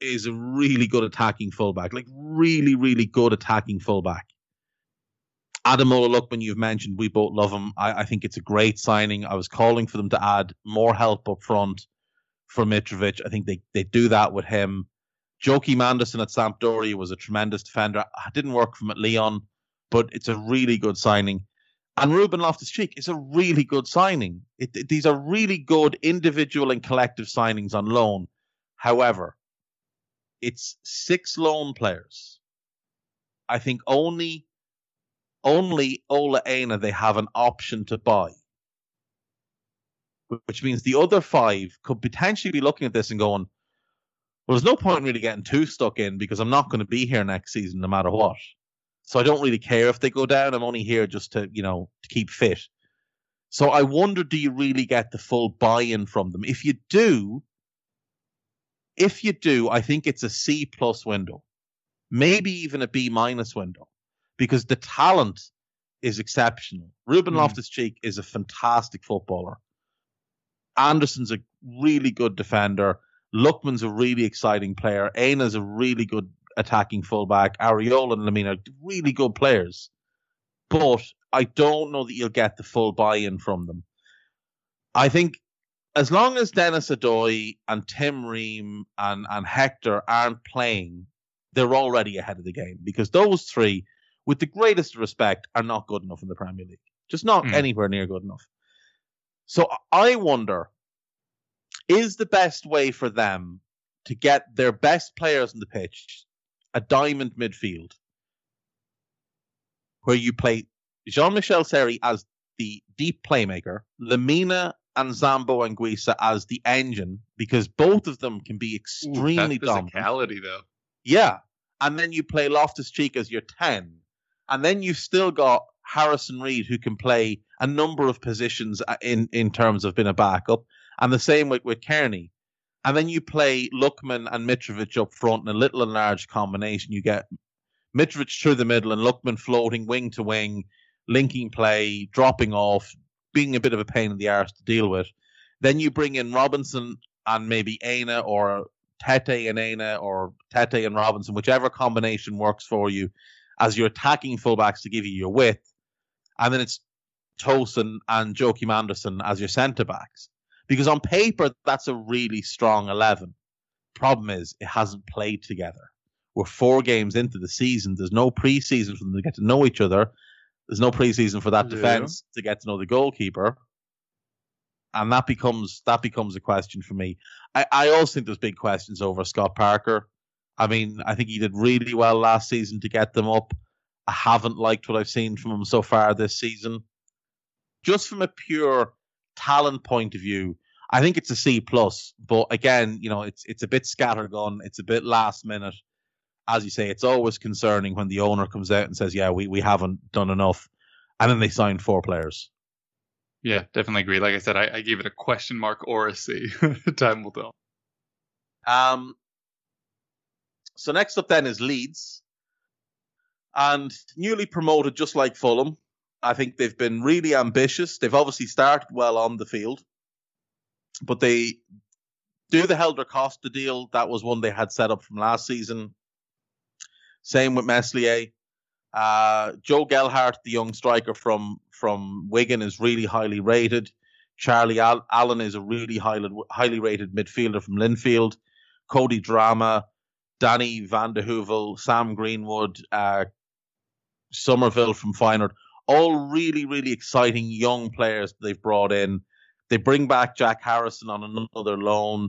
is a really good attacking fullback, like really, really good attacking fullback. Ademola Lookman, you've mentioned, we both love him. I, I, think it's a great signing. I was calling for them to add more help up front for Mitrovic. I think they, they do that with him. Joachim Manderson at Sampdoria was a tremendous defender. I didn't work for him at Lyon, but it's a really good signing. And Ruben Loftus Cheek is a really good signing. It, it, these are really good individual and collective signings on loan. However, it's six loan players. I think only only Ola Aina they have an option to buy. Which means the other five could potentially be looking at this and going, well, there's no point really getting too stuck in because I'm not going to be here next season no matter what. So I don't really care if they go down. I'm only here just to, you know, to keep fit. So I wonder, do you really get the full buy-in from them? If you do, if you do, I think it's a C plus window, maybe even a B minus window because the talent is exceptional. Ruben mm. Loftus Cheek is a fantastic footballer. Andersen's a really good defender. Lookman's a really exciting player. Aina's a really good attacking fullback. Areola and Lemina are really good players. But I don't know that you'll get the full buy-in from them. I think as long as Dennis Odoi and Tim Ream and, and Hector aren't playing, they're already ahead of the game because those three, with the greatest respect, are not good enough in the Premier League. Just not mm. anywhere near good enough. So I wonder is the best way for them to get their best players on the pitch a diamond midfield where you play Jean Michel Seri as the deep playmaker, Lemina and Zambo Guisa as the engine, because both of them can be extremely Ooh, dominant. physicality, though. Yeah. And then you play Loftus Cheek as your 10. And then you've still got Harrison Reed, who can play a number of positions uh, in, in terms of being a backup. And the same with, with Cairney. And then you play Lookman and Mitrovic up front in a little and large combination. You get Mitrovic through the middle and Lookman floating wing to wing, linking play, dropping off, being a bit of a pain in the arse to deal with. Then you bring in Robinson and maybe Aina or Tete and Aina or Tete and Robinson, whichever combination works for you, as your attacking fullbacks to give you your width. And then it's Tosin and Joachim Andersen as your centre backs. Because on paper, that's a really strong 11. Problem is, it hasn't played together. We're four games into the season. There's no preseason for them to get to know each other. There's no preseason for that yeah. defense to get to know the goalkeeper. And that becomes that becomes a question for me. I, I also think there's big questions over Scott Parker. I mean, I think he did really well last season to get them up. I haven't liked what I've seen from him so far this season. Just from a pure talent point of view, I think it's a C plus. But again, you know, it's it's a bit scattergun. It's a bit last minute. As you say, it's always concerning when the owner comes out and says, "Yeah, we we haven't done enough," and then they sign four players. Yeah, definitely agree. Like I said, I, I gave it a question mark or a C. Time will tell. Um. So next up then is Leeds, and newly promoted, just like Fulham. I think they've been really ambitious. They've obviously started well on the field, but they do the Helder Costa deal. That was one they had set up from last season. Same with Meslier. Uh, Joe Gelhardt, the young striker from from Wigan, is really highly rated. Charlie Al- Allen is a really highly highly rated midfielder from Linfield. Cody Drameh, Danny Van de Heuvel, Sam Greenwood, uh, Summerville from Feyenoord all really, really exciting young players they've brought in. They bring back Jack Harrison on another loan.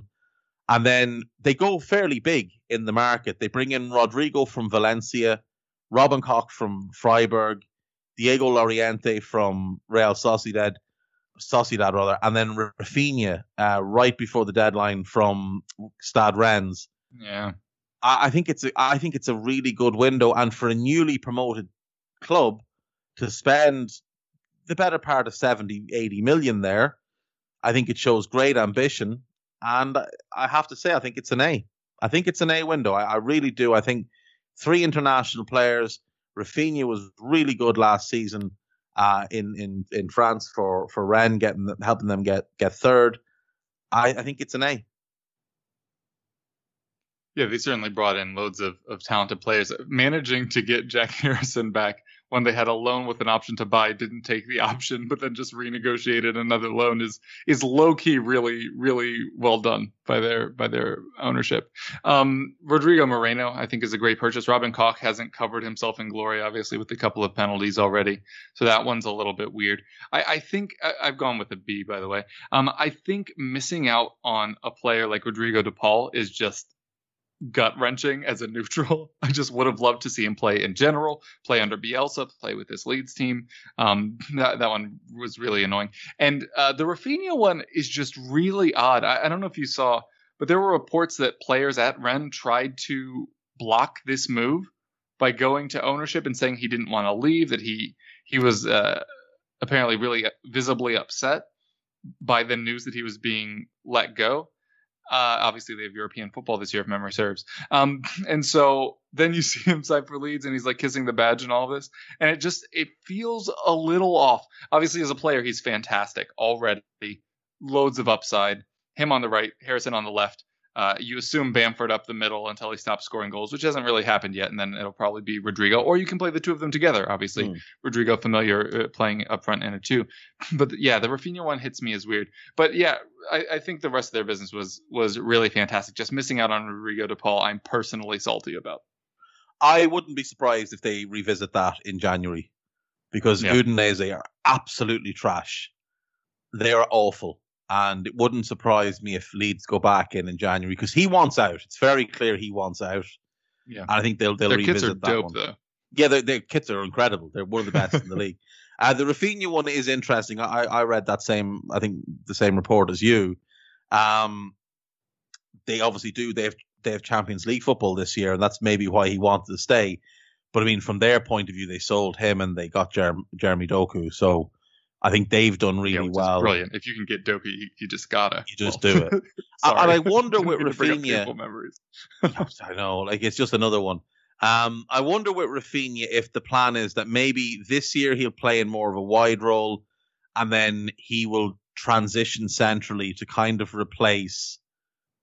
And then they go fairly big in the market. They bring in Rodrigo from Valencia, Robin Koch from Freiburg, Diego Llorente from Real Sociedad, Sociedad rather, and then Raphinha uh, right before the deadline from Stade Rennes. Yeah, I, I think it's a, I think it's a really good window, and for a newly promoted club, to spend the better part of 70, 80 million there, I think it shows great ambition. And I have to say, I think it's an A. I think it's an A window. I, I really do. I think three international players. Raphinha was really good last season uh, in, in, in France for, for Rennes, getting helping them get, get third. I, I think it's an A. Yeah, they certainly brought in loads of, of talented players. Managing to get Jack Harrison back when they had a loan with an option to buy, didn't take the option, but then just renegotiated another loan is is low key really really well done by their by their ownership. Um, Rodrigo Moreno, I think, is a great purchase. Robin Koch hasn't covered himself in glory, obviously, with a couple of penalties already, so that one's a little bit weird. I, I think I, have gone with a B, by the way. Um, I think missing out on a player like Rodrigo De Paul is just gut wrenching as a neutral. I just would have loved to see him play in general, play under Bielsa, play with this Leeds team. Um, that that one was really annoying. And uh, the Raphinha one is just really odd. I, I, don't know if you saw, but there were reports that players at Rennes tried to block this move by going to ownership and saying he didn't want to leave, that he he was uh, apparently really visibly upset by the news that he was being let go. Uh, obviously, they have European football this year, if memory serves. Um, and so then you see him sign for Leeds, and he's like kissing the badge and all this, and it just it feels a little off. Obviously, as a player, he's fantastic already, loads of upside. Him on the right, Harrison on the left. Uh, you assume Bamford up the middle until he stops scoring goals, which hasn't really happened yet, and then it'll probably be Rodrigo, or you can play the two of them together. Obviously, mm. Rodrigo familiar uh, playing up front in a two, but yeah, the Raphinha one hits me as weird. But yeah, I, I, think the rest of their business was was really fantastic. Just missing out on Rodrigo De Paul, I'm personally salty about. I wouldn't be surprised if they revisit that in January, because yeah. Udinese are absolutely trash. They are awful and it wouldn't surprise me if Leeds go back in in January because he wants out. It's very clear he wants out. Yeah, and I think they'll they'll their revisit are that dope one. though. Yeah, their, their kits are incredible. They're one of the best in the league. Uh, the Raphinha one is interesting. I, I read that same, I think the same report as you. Um, they obviously do. They have they have Champions League football this year, and that's maybe why he wanted to stay. But I mean, from their point of view, they sold him and they got Jer- Jeremy Doku. So I think they've done really yeah, well. Brilliant. If you can get Doku, you, you just gotta. You just well, do it. and I wonder with Raphinha. memories. I know, like it's just another one. Um, I wonder with Raphinha if the plan is that maybe this year he'll play in more of a wide role, and then he will transition centrally to kind of replace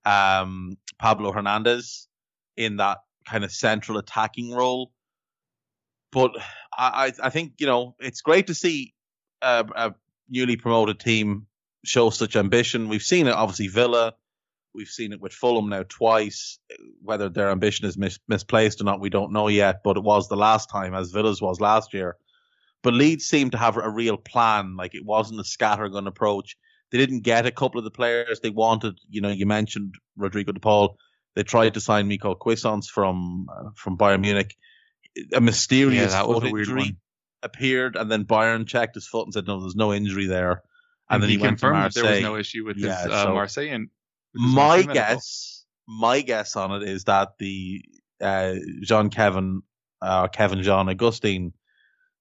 um, Pablo Hernandez in that kind of central attacking role. But I, I think you know it's great to see a, a newly promoted team show such ambition. We've seen it, obviously, Villa. We've seen it with Fulham now twice. Whether their ambition is mis- misplaced or not, we don't know yet. But it was the last time, as Villa's was last year. But Leeds seemed to have a real plan. Like it wasn't a scattergun approach. They didn't get a couple of the players they wanted. You know, you mentioned Rodrigo De Paul. They tried to sign Miko Cuisance from uh, from Bayern Munich. A mysterious yeah, foot injury appeared, and then Bayern checked his foot and said, "No, there's no injury there." And, and then he, he confirmed that there was no issue with yeah, his uh, so Marseille. And my guess, my guess on it is that the uh, Jean Kevin, uh, Kevin Jean Augustin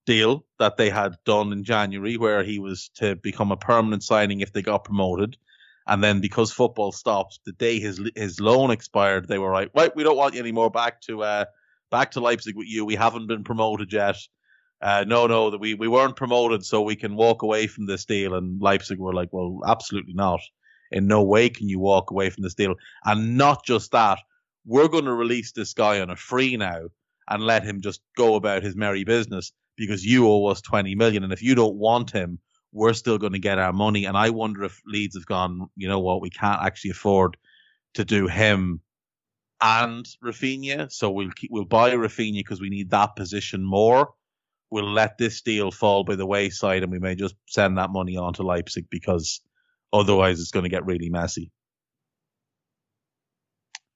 deal that they had done in January, where he was to become a permanent signing if they got promoted. And then because football stopped, the day his his loan expired, they were like, right, we don't want you anymore. Back to uh, back to Leipzig with you. We haven't been promoted yet uh, no, no, that we, we weren't promoted, so we can walk away from this deal. And Leipzig were like, well, absolutely not. In no way can you walk away from this deal. And not just that, we're going to release this guy on a free now and let him just go about his merry business because you owe us 20 million. And if you don't want him, we're still going to get our money. And I wonder if Leeds have gone, you know what, we can't actually afford to do him and Raphinha. So we'll keep, we'll buy Raphinha because we need that position more we'll let this deal fall by the wayside and we may just send that money on to Leipzig because otherwise it's going to get really messy.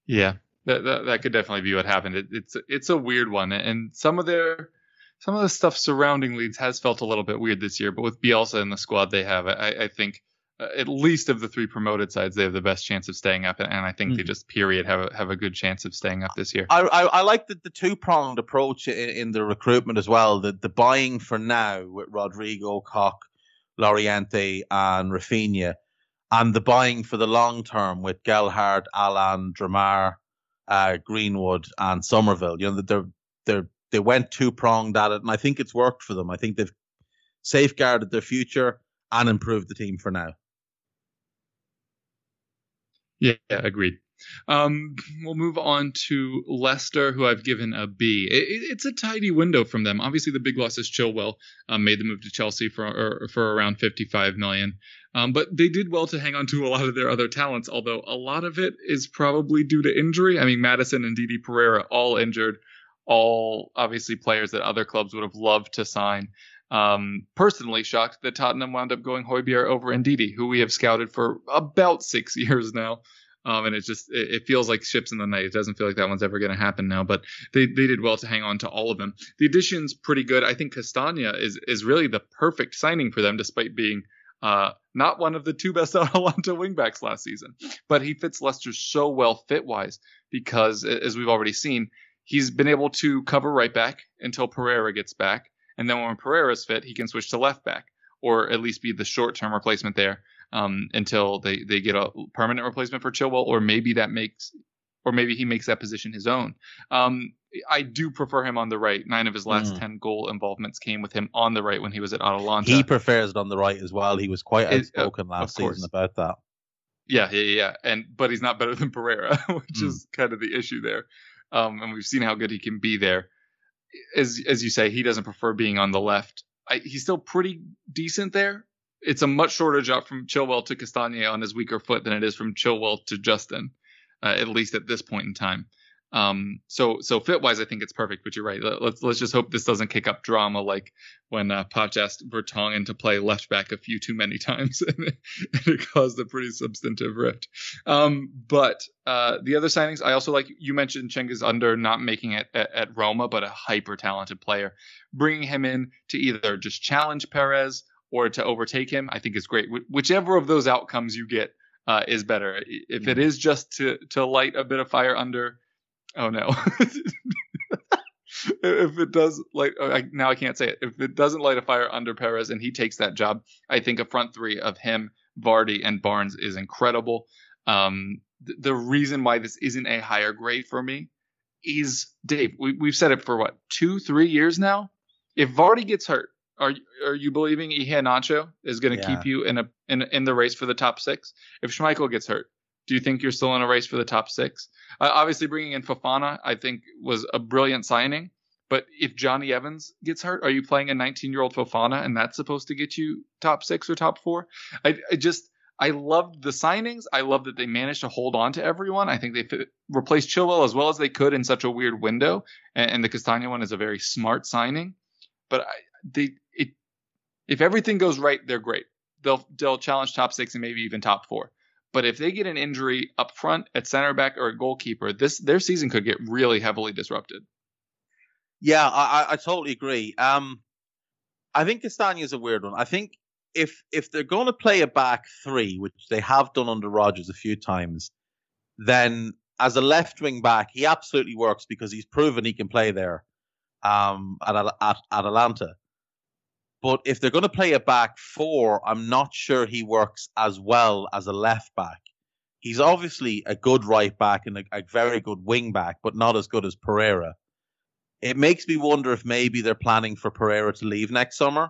Yeah, that, that, that could definitely be what happened. It, it's it's a weird one, and some of their some of the stuff surrounding Leeds has felt a little bit weird this year. But with Bielsa in the squad they have, I, I think at least of the three promoted sides, they have the best chance of staying up, and I think mm. they hmm. just period have a, have a good chance of staying up this year. I I, I like the, the two pronged approach in, in, the recruitment as well. The the buying for now with Rodrigo, Koch, Llorente, and Raphinha, and the buying for the long term with Gelhardt, Allan, Drameh, uh, Greenwood, and Summerville. You know they're they're they went two pronged at it, and I think it's worked for them. I think they've safeguarded their future and improved the team for now. Yeah, agreed. Um, we'll move on to Leicester, who I've given a B. It, it's a tidy window from them. Obviously, the big loss is Chilwell um, made the move to Chelsea for for around 55 million. Um, but they did well to hang on to a lot of their other talents, although a lot of it is probably due to injury. I mean, Maddison and Ndidi Pereira all injured, all obviously players that other clubs would have loved to sign. Um, personally shocked that Tottenham wound up going Højbjerg over Ndidi, who we have scouted for about six years now. Um, and it just it, it, feels like ships in the night. It doesn't feel like that one's ever going to happen now. But they, they did well to hang on to all of them. The addition's pretty good. I think Castagne is is really the perfect signing for them, despite being uh, not one of the two best Atalanta wingbacks last season. But he fits Leicester so well fit wise because, as we've already seen, he's been able to cover right back until Pereira gets back. And then when Pereira's fit, he can switch to left back or at least be the short term replacement there. um, until they they get a permanent replacement for Chilwell, or maybe that makes, or maybe he makes that position his own. Um, I do prefer him on the right. Nine of his last mm. ten goal involvements came with him on the right when he was at Atalanta. He prefers it on the right as well. He was quite outspoken it, uh, last season about that. Yeah, yeah, yeah. And but he's not better than Pereira, which mm. is kind of the issue there. Um, and we've seen how good he can be there. As as you say, he doesn't prefer being on the left. I, he's still pretty decent there. It's a much shorter jump from Chilwell to Castagne on his weaker foot than it is from Chilwell to Justin, uh, at least at this point in time. Um, so so fit wise, I think it's perfect. But you're right. Let's let's just hope this doesn't kick up drama like when uh, Poch asked Vertonghen to play left back a few too many times, and it, and it caused a pretty substantive rift. Um, but uh, the other signings, I also like. You mentioned Cengiz Under not making it at, at Roma, but a hyper talented player. Bringing him in to either just challenge Perez or to overtake him, I think is great. Wh- whichever of those outcomes you get uh, is better. If it mm. just to to light a bit of fire under Oh no. if it does like I, now I can't say it. If it doesn't light a fire under Perez and he takes that job, I think a front three of him, Vardy, and Barnes is incredible. Um, th- the reason why this isn't a higher grade for me is Dave. We, we've said it for what two, three years now. If Vardy gets hurt, are are you believing Iheanacho is going to yeah. keep you in a in in the race for the top six? If Schmeichel gets hurt, do you think you're still in a race for the top six? Uh, obviously, bringing in Fofana, I think, was a brilliant signing. But if Jonny Evans gets hurt, are you playing a 19 year old Fofana and that's supposed to get you top six or top four? I, I just, I loved the signings. I love that they managed to hold on to everyone. I think they fit, replaced Chilwell as well as they could in such a weird window. And, and the Castagne one is a very smart signing. But I, they, it, if everything goes right, they're great. They'll, they'll challenge top six and maybe even top four. But if they get an injury up front at center back or a goalkeeper, this their season could get really heavily disrupted. Yeah, I, I totally agree. Um, I think Castagne is a weird one. I think if if they're going to play a back three, which they have done under Rodgers a few times, then as a left wing back, he absolutely works because he's proven he can play there um, at, at, at Atalanta. But if they're going to play a back four, I'm not sure he works as well as a left back. He's obviously a good right back and a, a very good wing back, but not as good as Pereira. It makes me wonder if maybe they're planning for Pereira to leave next summer,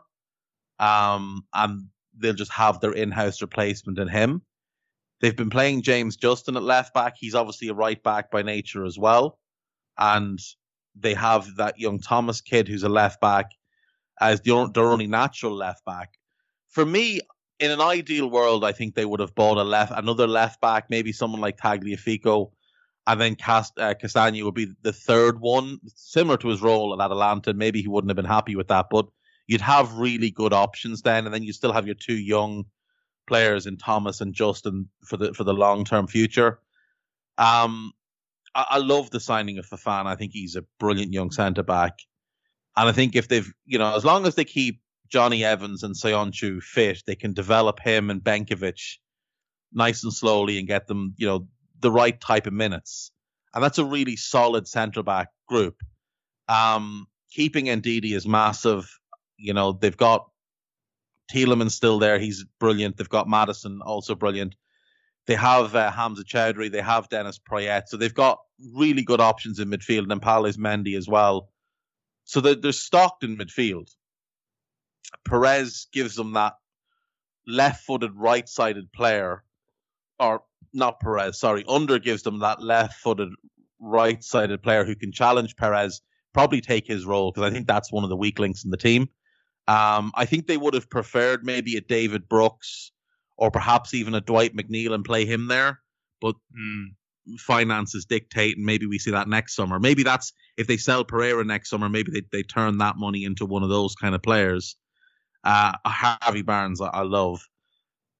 um, and they'll just have their in-house replacement in him. They've been playing James Justin at left back. He's obviously a right back by nature as well, and they have that young Thomas kid who's a left back as their, their only natural left back. For me, in an ideal world, I think they would have bought a left, another left back, maybe someone like Tagliafico, and then Cast, uh, would be the third one, similar to his role at Atalanta. Maybe he wouldn't have been happy with that, but you'd have really good options then, and then you still have your two young players in Thomas and Justin for the for the long term future. Um, I, I, love the signing of Fofana. I think he's a brilliant young centre back. And I think if they've, you know, as long as they keep Jonny Evans and Söyüncü fit, they can develop him and Benkovic nice and slowly and get them, you know, the right type of minutes. And that's a really solid centre back group. Um, keeping Ndidi is massive. You know, they've got Tielemans still there. He's brilliant. They've got Maddison, also brilliant. They have uh, Hamza Choudhury. They have Dennis Praet. So they've got really good options in midfield. And Palace Mendy as well. So they're, they're stocked in midfield. Perez gives them that left-footed, right-sided player, or not Perez, sorry, Under gives them that left-footed, right-sided player who can challenge Perez, probably take his role because I think that's one of the weak links in the team. Um, I think they would have preferred maybe a David Brooks or perhaps even a Dwight McNeil and play him there, but mm finances dictate, and maybe we see that next summer. Maybe that's if they sell Pereira next summer, maybe they, they turn that money into one of those kind of players. Uh, Harvey Barnes, I, I love.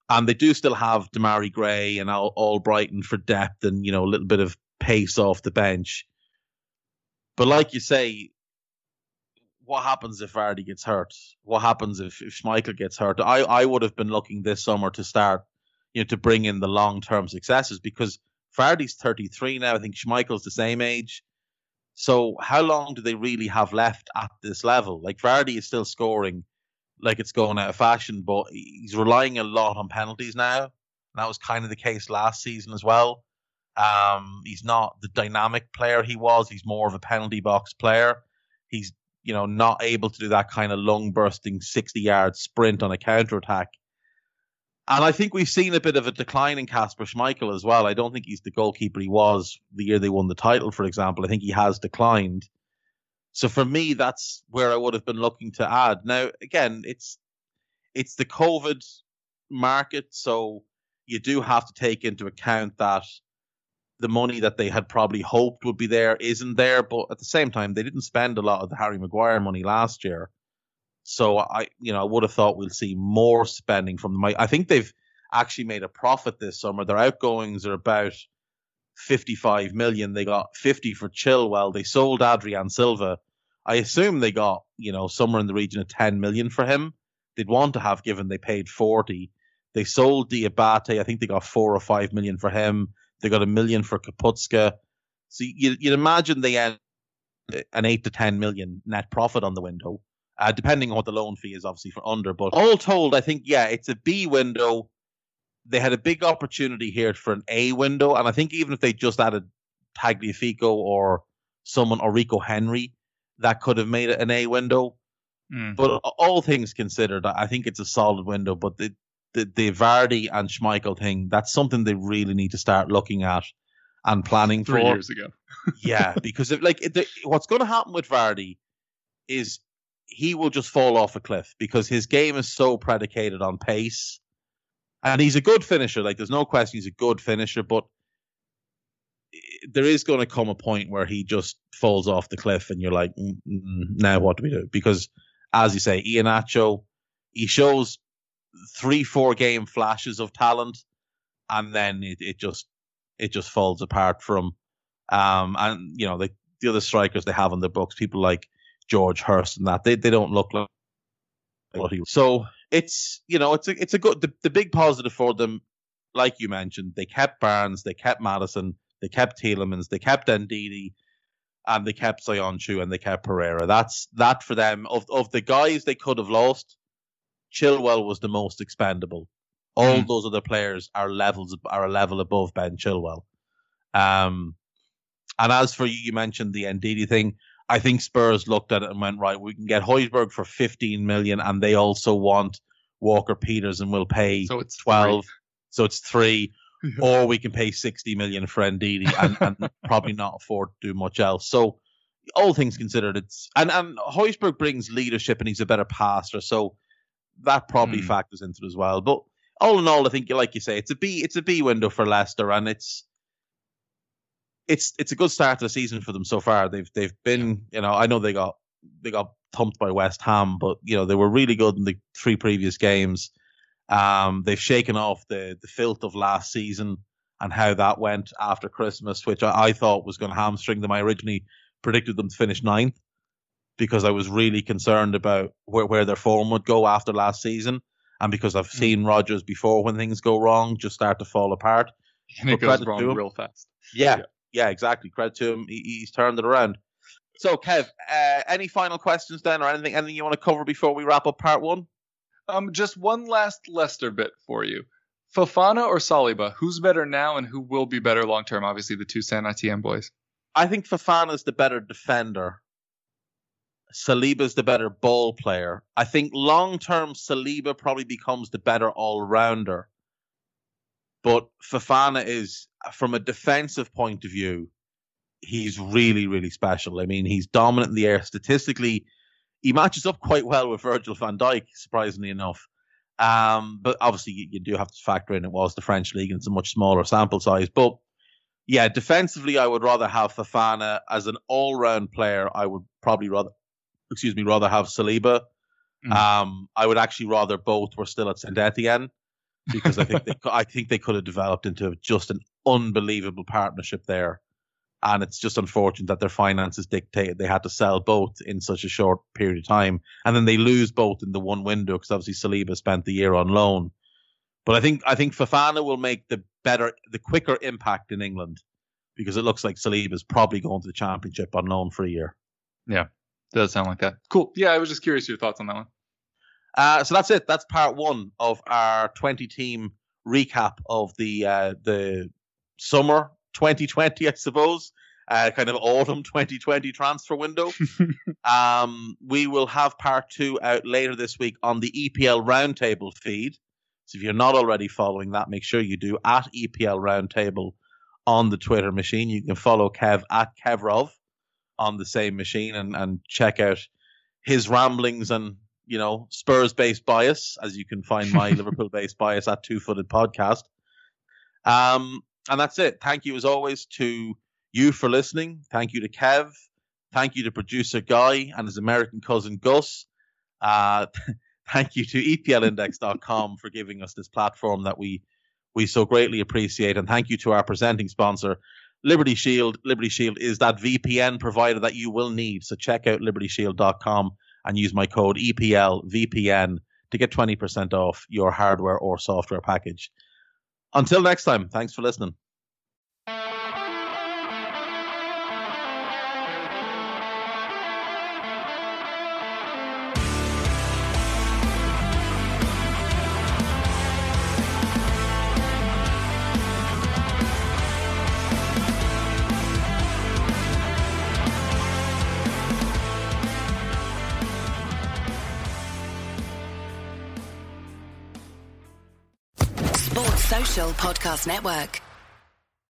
And they do still have Demarai Gray and Albrighton for depth and, you know, a little bit of pace off the bench. But like you say, what happens if Vardy gets hurt? What happens if, if Schmeichel gets hurt? I, I would have been looking this summer to start, you know, to bring in the long term successes because Vardy's 33 now. I think Schmeichel's the same age. So how long do they really have left at this level? Like Vardy is still scoring like it's going out of fashion, but he's relying a lot on penalties now. And that was kind of the case last season as well. Um, he's not the dynamic player he was. He's more of a penalty box player. He's you know not able to do that kind of lung bursting 60 yard sprint on a counter attack. And I think we've seen a bit of a decline in Casper Schmeichel as well. I don't think he's the goalkeeper he was the year they won the title, for example. I think he has declined. So for me, that's where I would have been looking to add. Now, again, it's it's the COVID market, so you do have to take into account that the money that they had probably hoped would be there isn't there. But at the same time, they didn't spend a lot of the Harry Maguire money last year. So I, you know, I would have thought we'll see more spending from them. I, think they've actually made a profit this summer. Their outgoings are about 55 million. They got 50 for Chilwell. They sold Adrien Silva. I assume they got, you know, somewhere in the region of 10 million for him. They'd want to have given they paid 40. They sold Diabate. I think they got four or five million for him. They got a million for Kapustka. So you, would imagine they had an eight to 10 million net profit on the window, uh, depending on what the loan fee is, obviously, for under. But all told, I think, yeah, it's a B window. They had a big opportunity here for an A window. And I think even if they just added Tagliafico or someone, or Rico Henry, that could have made it an A window. Mm. But all things considered, I think it's a solid window. But the, the the Vardy and Schmeichel thing, that's something they really need to start looking at and planning Three for. Three years ago. yeah, because if, like the, what's going to happen with Vardy is he will just fall off a cliff because his game is so predicated on pace, and he's a good finisher. Like there's no question he's a good finisher, but there is going to come a point where he just falls off the cliff, and you're like, mm, mm, now what do we do? Because as you say, Iheanacho, he shows three, four game flashes of talent, and then it, it just it just falls apart from. Um, and you know the the other strikers they have in the books, people like George Hirst and that they they don't look like what he. So it's you know it's a it's a good the, the big positive for them, like you mentioned, they kept Barnes, they kept Maddison, they kept Tielemans, they kept Ndidi, and they kept Söyüncü and they kept Pereira. That's that for them. Of of the guys they could have lost, Chilwell was the most expendable. All mm. those other players are levels are a level above Ben Chilwell. Um, and as for you, you mentioned the Ndidi thing. I think Spurs looked at it and went right. We can get Højbjerg for 15 million, and they also want Walker Peters, and we'll pay so it's 12. Three. So it's three. or we can pay 60 million for Ndidi and, and probably not afford to do much else. So all things considered, it's and and Højbjerg brings leadership and he's a better passer, so that probably mm. factors into it as well. But all in all, I think, like you say, it's a B, it's a B window for Leicester, and it's it's it's a good start to the season for them so far. They've they've been, you know, I know they got they got thumped by West Ham, but you know they were really good in the three previous games. Um, they've shaken off the the filth of last season and how that went after Christmas, which I, I thought was going to hamstring them. I originally predicted them to finish ninth because I was really concerned about where, where their form would go after last season. And because I've hmm. seen Rodgers before when things go wrong, just start to fall apart. And it goes wrong real fast. Yeah, yeah, yeah, exactly. Credit to him, he, he's turned it around. So, Kev, uh, any final questions then, or anything, anything you want to cover before we wrap up part one? Um, just one last Leicester bit for you. Fofana or Saliba, who's better now and who will be better long term? Obviously, the two Saint Etienne boys. I think Fofana's the better defender. Saliba's the better ball player. I think long term Saliba probably becomes the better all rounder. But Fofana is, from a defensive point of view, he's really, really special. I mean, he's dominant in the air. Statistically, he matches up quite well with Virgil van Dijk, surprisingly enough. Um, but obviously, you, you, do have to factor in it was the French league and it's a much smaller sample size. But yeah, defensively, I would rather have Fofana as an all-round player. I would probably rather, excuse me, rather have Saliba. Mm. Um, I would actually rather both were still at Saint Etienne because I think they, I think they could have developed into just an unbelievable partnership there and it's just unfortunate that their finances dictated they had to sell both in such a short period of time, and then they lose both in the one window because obviously Saliba spent the year on loan. But I think I think Fofana will make the better, the quicker impact in England because it looks like Saliba is probably going to the Championship on loan for a year. Yeah, does sound like that. Cool. Yeah, I was just curious your thoughts on that one. Uh, so that's it. That's part one of our 20 team recap of the uh, the summer 2020, I suppose. Uh, kind of autumn 2020 transfer window. um, we will have part two out later this week on the EPL Roundtable feed. So if you're not already following that, make sure you do at EPL Roundtable on the Twitter machine. You can follow Kev at Kevrov on the same machine and, and check out his ramblings and you know Spurs based bias, as you can find my Liverpool based bias at Two Footed Podcast. Um, and that's it. Thank you as always to you for listening. Thank you to Kev. Thank you to producer Guy and his American cousin Gus. Uh, thank you to EPLindex.com for giving us this platform that we we so greatly appreciate. And thank you to our presenting sponsor, Liberty Shield. Liberty Shield is that VPN provider that you will need. So check out libertyshield.com and use my code EPLVPN to get 20% off your hardware or software package. Until next time, thanks for listening. Podcast Network.